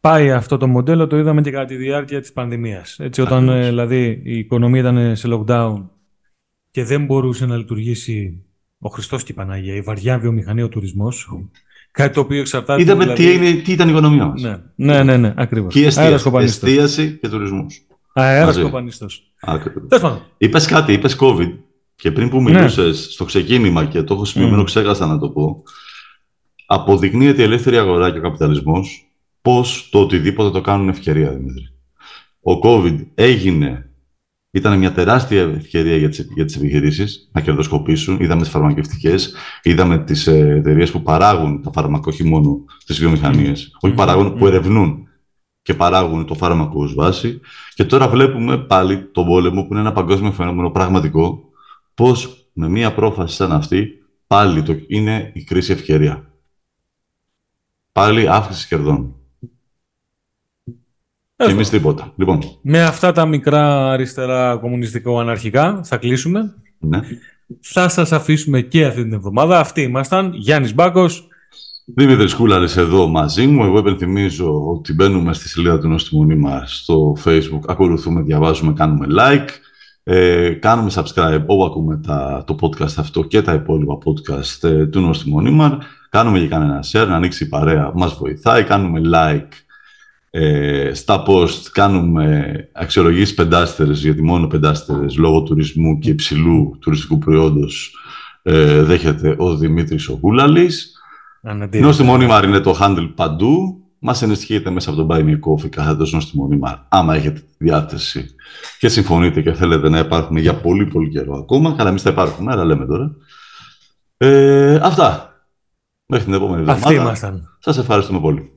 Speaker 2: πάει αυτό το μοντέλο το είδαμε και κατά τη διάρκεια της πανδημίας. Έτσι, όταν ε, δηλαδή η οικονομία ήταν σε lockdown και δεν μπορούσε να λειτουργήσει ο Χριστός και η Παναγία, η βαριά βιομηχανία, ο τουρισμός, κάτι το οποίο εξαρτάται...
Speaker 1: Είδαμε δηλαδή... τι, είναι, τι ήταν η οικονομία μας.
Speaker 2: Ναι, ναι, ναι, ναι ακριβώς.
Speaker 1: Και εστίαση, εστίαση και τουρισμός.
Speaker 2: Αέρας κοπανίστος.
Speaker 1: Είπες κάτι, είπες COVID και πριν που μιλούσες ναι. στο ξεκίνημα και το έχω σημειωμένο, mm. ξέχασα να το πω, αποδεικνύεται η ελεύθερη αγορά και ο καπιταλισμός πώς το οτιδήποτε το κάνουν ευκαιρία, Δημήτρη. Ο COVID έγινε, ήταν μια τεράστια ευκαιρία για τις, για τις επιχειρήσεις να κερδοσκοπήσουν. Είδαμε τις φαρμακευτικές, είδαμε τις ε, εταιρείες που παράγουν τα φάρμακα, όχι μόνο τις βιομηχανίες, όχι παράγουν, που ερευνούν και παράγουν το φάρμακο ως βάση. Και τώρα βλέπουμε πάλι τον πόλεμο, που είναι ένα παγκόσμιο φαινόμενο πραγματικό, πώς με μια πρόφαση σαν αυτή, πάλι το, είναι η κρίση ευκαιρία. Πάλι αύξηση κερδών. Και εμείς τίποτα. Λοιπόν.
Speaker 2: Με αυτά τα μικρά αριστερά κομμουνιστικό-αναρχικά θα κλείσουμε.
Speaker 1: Ναι.
Speaker 2: Θα σας αφήσουμε και αυτή την εβδομάδα. Αυτοί ήμασταν. Γιάννης Μπάκος.
Speaker 1: Δημήτρη Κούλαρη εδώ μαζί μου. Εγώ υπενθυμίζω ότι μπαίνουμε στη σελίδα του Νοστιμονή μα στο Facebook. Ακολουθούμε, διαβάζουμε, κάνουμε like. Ε, κάνουμε subscribe όπου ακούμε τα, το podcast αυτό και τα υπόλοιπα podcast ε, του Νοστιμονή Κάνουμε και κανένα share, να ανοίξει η παρέα, μας βοηθάει. Κάνουμε like ε, στα post κάνουμε αξιολογήσεις πεντάστερες, γιατί μόνο πεντάστερες λόγω τουρισμού και υψηλού τουριστικού προϊόντος ε, δέχεται ο Δημήτρης ο Γούλαλης. Ενώ στη Μόνιμαρ είναι το handle παντού. Μας ενισχύετε μέσα από τον Buy Me Coffee κάθετος στη Μόνιμαρ. Άμα έχετε τη διάθεση και συμφωνείτε και θέλετε να υπάρχουμε για πολύ πολύ καιρό ακόμα. Καλά, εμείς θα υπάρχουμε, αλλά λέμε τώρα. Ε, αυτά. Μέχρι την επόμενη εβδομάδα.
Speaker 2: Αυτοί ήμασταν.
Speaker 1: Σας ευχαριστούμε πολύ.